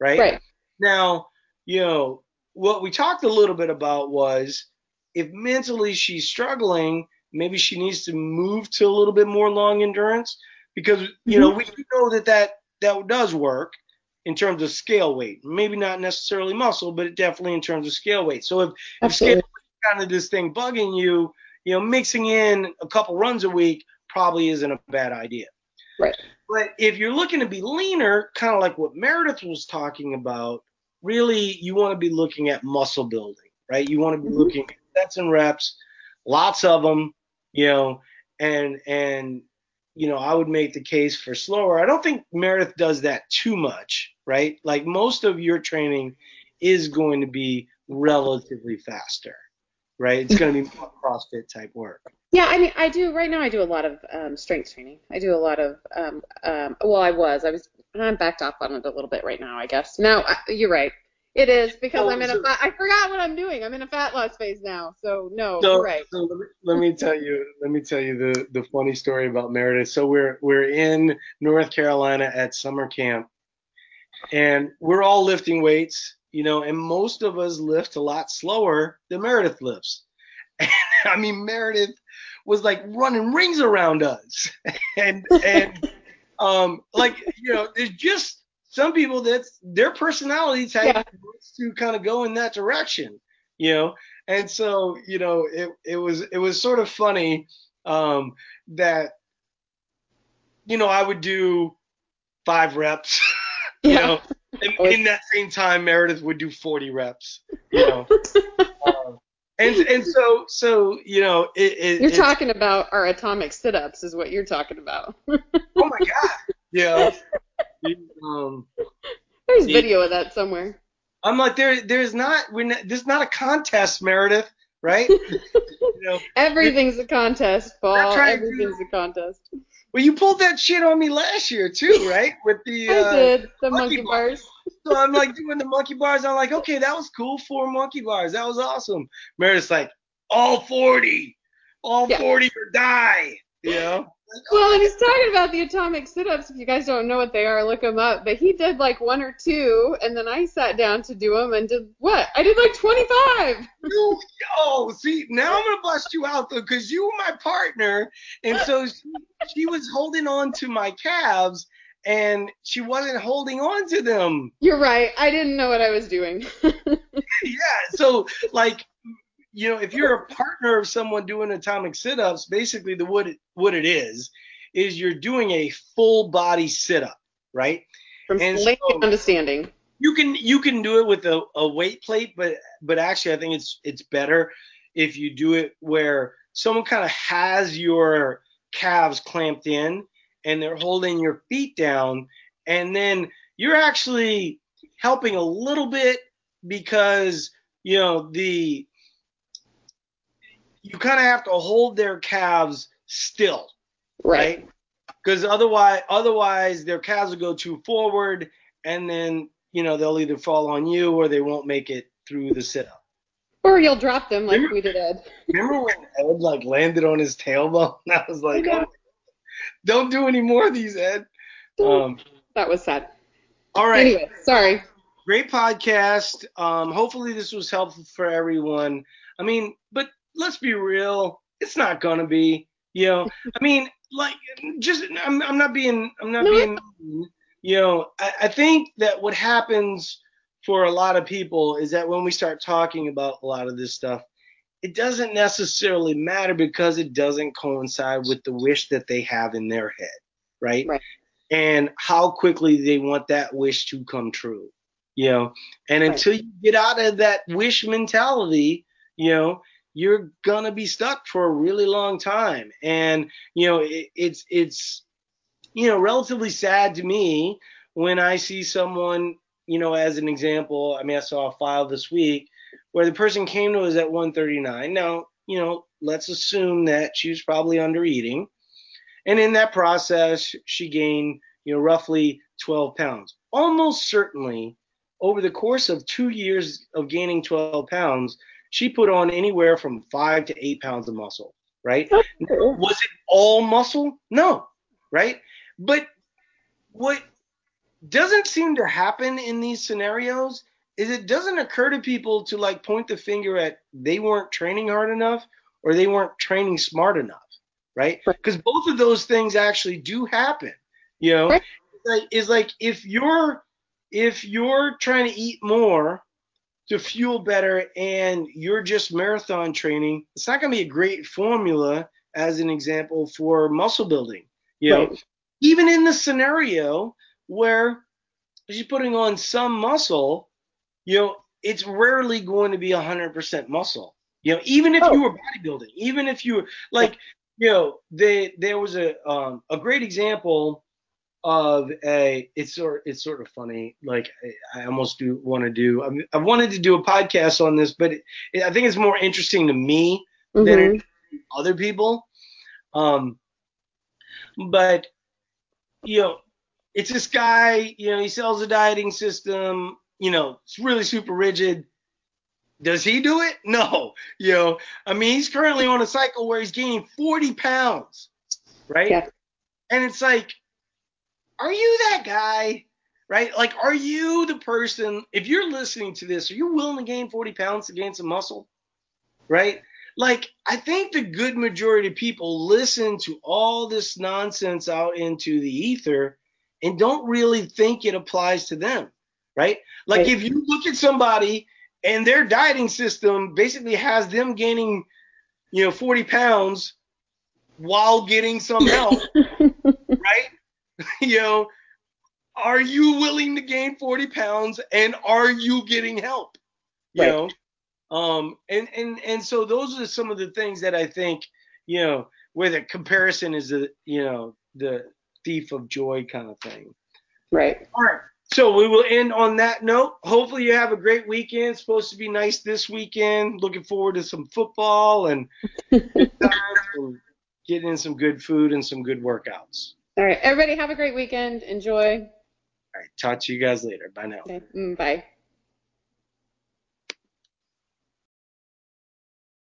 Speaker 1: right?
Speaker 2: Right.
Speaker 1: Now, you know, what we talked a little bit about was if mentally she's struggling, maybe she needs to move to a little bit more long endurance because you know we know that that that does work in terms of scale weight. Maybe not necessarily muscle, but definitely in terms of scale weight. So if, if scale weight kind of this thing bugging you, you know, mixing in a couple runs a week probably isn't a bad idea.
Speaker 2: Right.
Speaker 1: But if you're looking to be leaner, kind of like what Meredith was talking about, really you want to be looking at muscle building, right? You want to be mm-hmm. looking at sets and reps, lots of them, you know, and and you know, I would make the case for slower. I don't think Meredith does that too much, right? Like most of your training is going to be relatively faster right? It's going to be more CrossFit type work.
Speaker 2: Yeah, I mean, I do right now. I do a lot of um, strength training. I do a lot of, um, um, well, I was, I was, I'm backed off on it a little bit right now, I guess. No, I, you're right. It is because oh, I'm in so, a. Fat, I forgot what I'm doing. I'm in a fat loss phase now. So no, so, you're right.
Speaker 1: So let me, let me tell you. Let me tell you the the funny story about Meredith. So we're we're in North Carolina at summer camp, and we're all lifting weights you know, and most of us lift a lot slower than Meredith lifts. And, I mean, Meredith was like running rings around us, and and um, like you know, there's just some people that's their personality type yeah. wants to kind of go in that direction, you know, and so you know, it it was it was sort of funny um, that you know I would do five reps, you yeah. know and in that same time, Meredith would do 40 reps. You know. um, and and so so you know it, it,
Speaker 2: you're talking about our atomic sit-ups is what you're talking about.
Speaker 1: oh my god. Yeah. Um,
Speaker 2: there's video of that somewhere.
Speaker 1: I'm like there there's not we're not, there's not a contest, Meredith, right? you
Speaker 2: know, Everything's a contest, Paul. Everything's a contest.
Speaker 1: Well, you pulled that shit on me last year too, right? With the
Speaker 2: uh, I did the monkey, monkey bars. bars.
Speaker 1: so I'm like doing the monkey bars. I'm like, okay, that was cool. Four monkey bars. That was awesome. Meredith's like, all 40, all yeah. 40 or die. You know.
Speaker 2: Well, and he's talking about the atomic sit-ups. If you guys don't know what they are, look them up. But he did like one or two, and then I sat down to do them and did what? I did like 25.
Speaker 1: You, oh, see, now I'm gonna bust you out though, because you were my partner, and so she, she was holding on to my calves, and she wasn't holding on to them.
Speaker 2: You're right. I didn't know what I was doing.
Speaker 1: yeah. So like you know, if you're a partner of someone doing atomic sit-ups, basically the what it, what it is is you're doing a full body sit-up, right?
Speaker 2: From and so understanding.
Speaker 1: You can you can do it with a, a weight plate, but but actually I think it's it's better if you do it where someone kind of has your calves clamped in and they're holding your feet down and then you're actually helping a little bit because you know the you kind of have to hold their calves still, right? Because right? otherwise, otherwise their calves will go too forward, and then you know they'll either fall on you or they won't make it through the sit up.
Speaker 2: Or you'll drop them like remember, we did Ed.
Speaker 1: remember when Ed like landed on his tailbone? I was like, oh, don't do any more of these, Ed.
Speaker 2: Um, that was sad.
Speaker 1: All right.
Speaker 2: Anyway, sorry.
Speaker 1: Great podcast. Um, hopefully this was helpful for everyone. I mean, but let's be real, it's not gonna be. You know, I mean, like, just I'm, I'm not being, I'm not no, being, you know, I, I think that what happens for a lot of people is that when we start talking about a lot of this stuff, it doesn't necessarily matter because it doesn't coincide with the wish that they have in their head, right?
Speaker 2: Right.
Speaker 1: And how quickly they want that wish to come true, you know. And right. until you get out of that wish mentality, you know, you're gonna be stuck for a really long time. And you know, it, it's it's you know relatively sad to me when I see someone, you know, as an example. I mean, I saw a file this week where the person came to us at 139. Now, you know, let's assume that she was probably under eating, and in that process, she gained, you know, roughly 12 pounds. Almost certainly, over the course of two years of gaining 12 pounds, she put on anywhere from five to eight pounds of muscle, right? Was it all muscle? No, right? But what doesn't seem to happen in these scenarios is it doesn't occur to people to like point the finger at they weren't training hard enough or they weren't training smart enough, right? Because both of those things actually do happen. You know, right. like, is like if you're if you're trying to eat more to fuel better and you're just marathon training, it's not going to be a great formula as an example for muscle building. You know, even in the scenario where she's putting on some muscle, you know, it's rarely going to be 100% muscle. You know, even if oh. you were bodybuilding, even if you were like, you know, they, there was a um, a great example of a it's sort it's sort of funny. Like I, I almost do want to do. I, mean, I wanted to do a podcast on this, but it, it, I think it's more interesting to me mm-hmm. than other people. Um, but you know, it's this guy. You know, he sells a dieting system. You know, it's really super rigid. Does he do it? No. You know, I mean, he's currently on a cycle where he's gaining 40 pounds, right? Yeah. And it's like, are you that guy? Right? Like, are you the person, if you're listening to this, are you willing to gain 40 pounds to gain some muscle? Right? Like, I think the good majority of people listen to all this nonsense out into the ether and don't really think it applies to them. Right? Like, if you look at somebody and their dieting system basically has them gaining, you know, 40 pounds while getting some help, right? you know, are you willing to gain 40 pounds and are you getting help? You right. know, um, and, and, and so those are some of the things that I think, you know, where the comparison is the, you know, the thief of joy kind of thing.
Speaker 2: Right.
Speaker 1: All right. So we will end on that note. Hopefully you have a great weekend. It's supposed to be nice this weekend. Looking forward to some football and, and getting in some good food and some good workouts.
Speaker 2: All right. Everybody have a great weekend. Enjoy. All
Speaker 1: right. Talk to you guys later. Bye now.
Speaker 2: Okay. Mm, bye.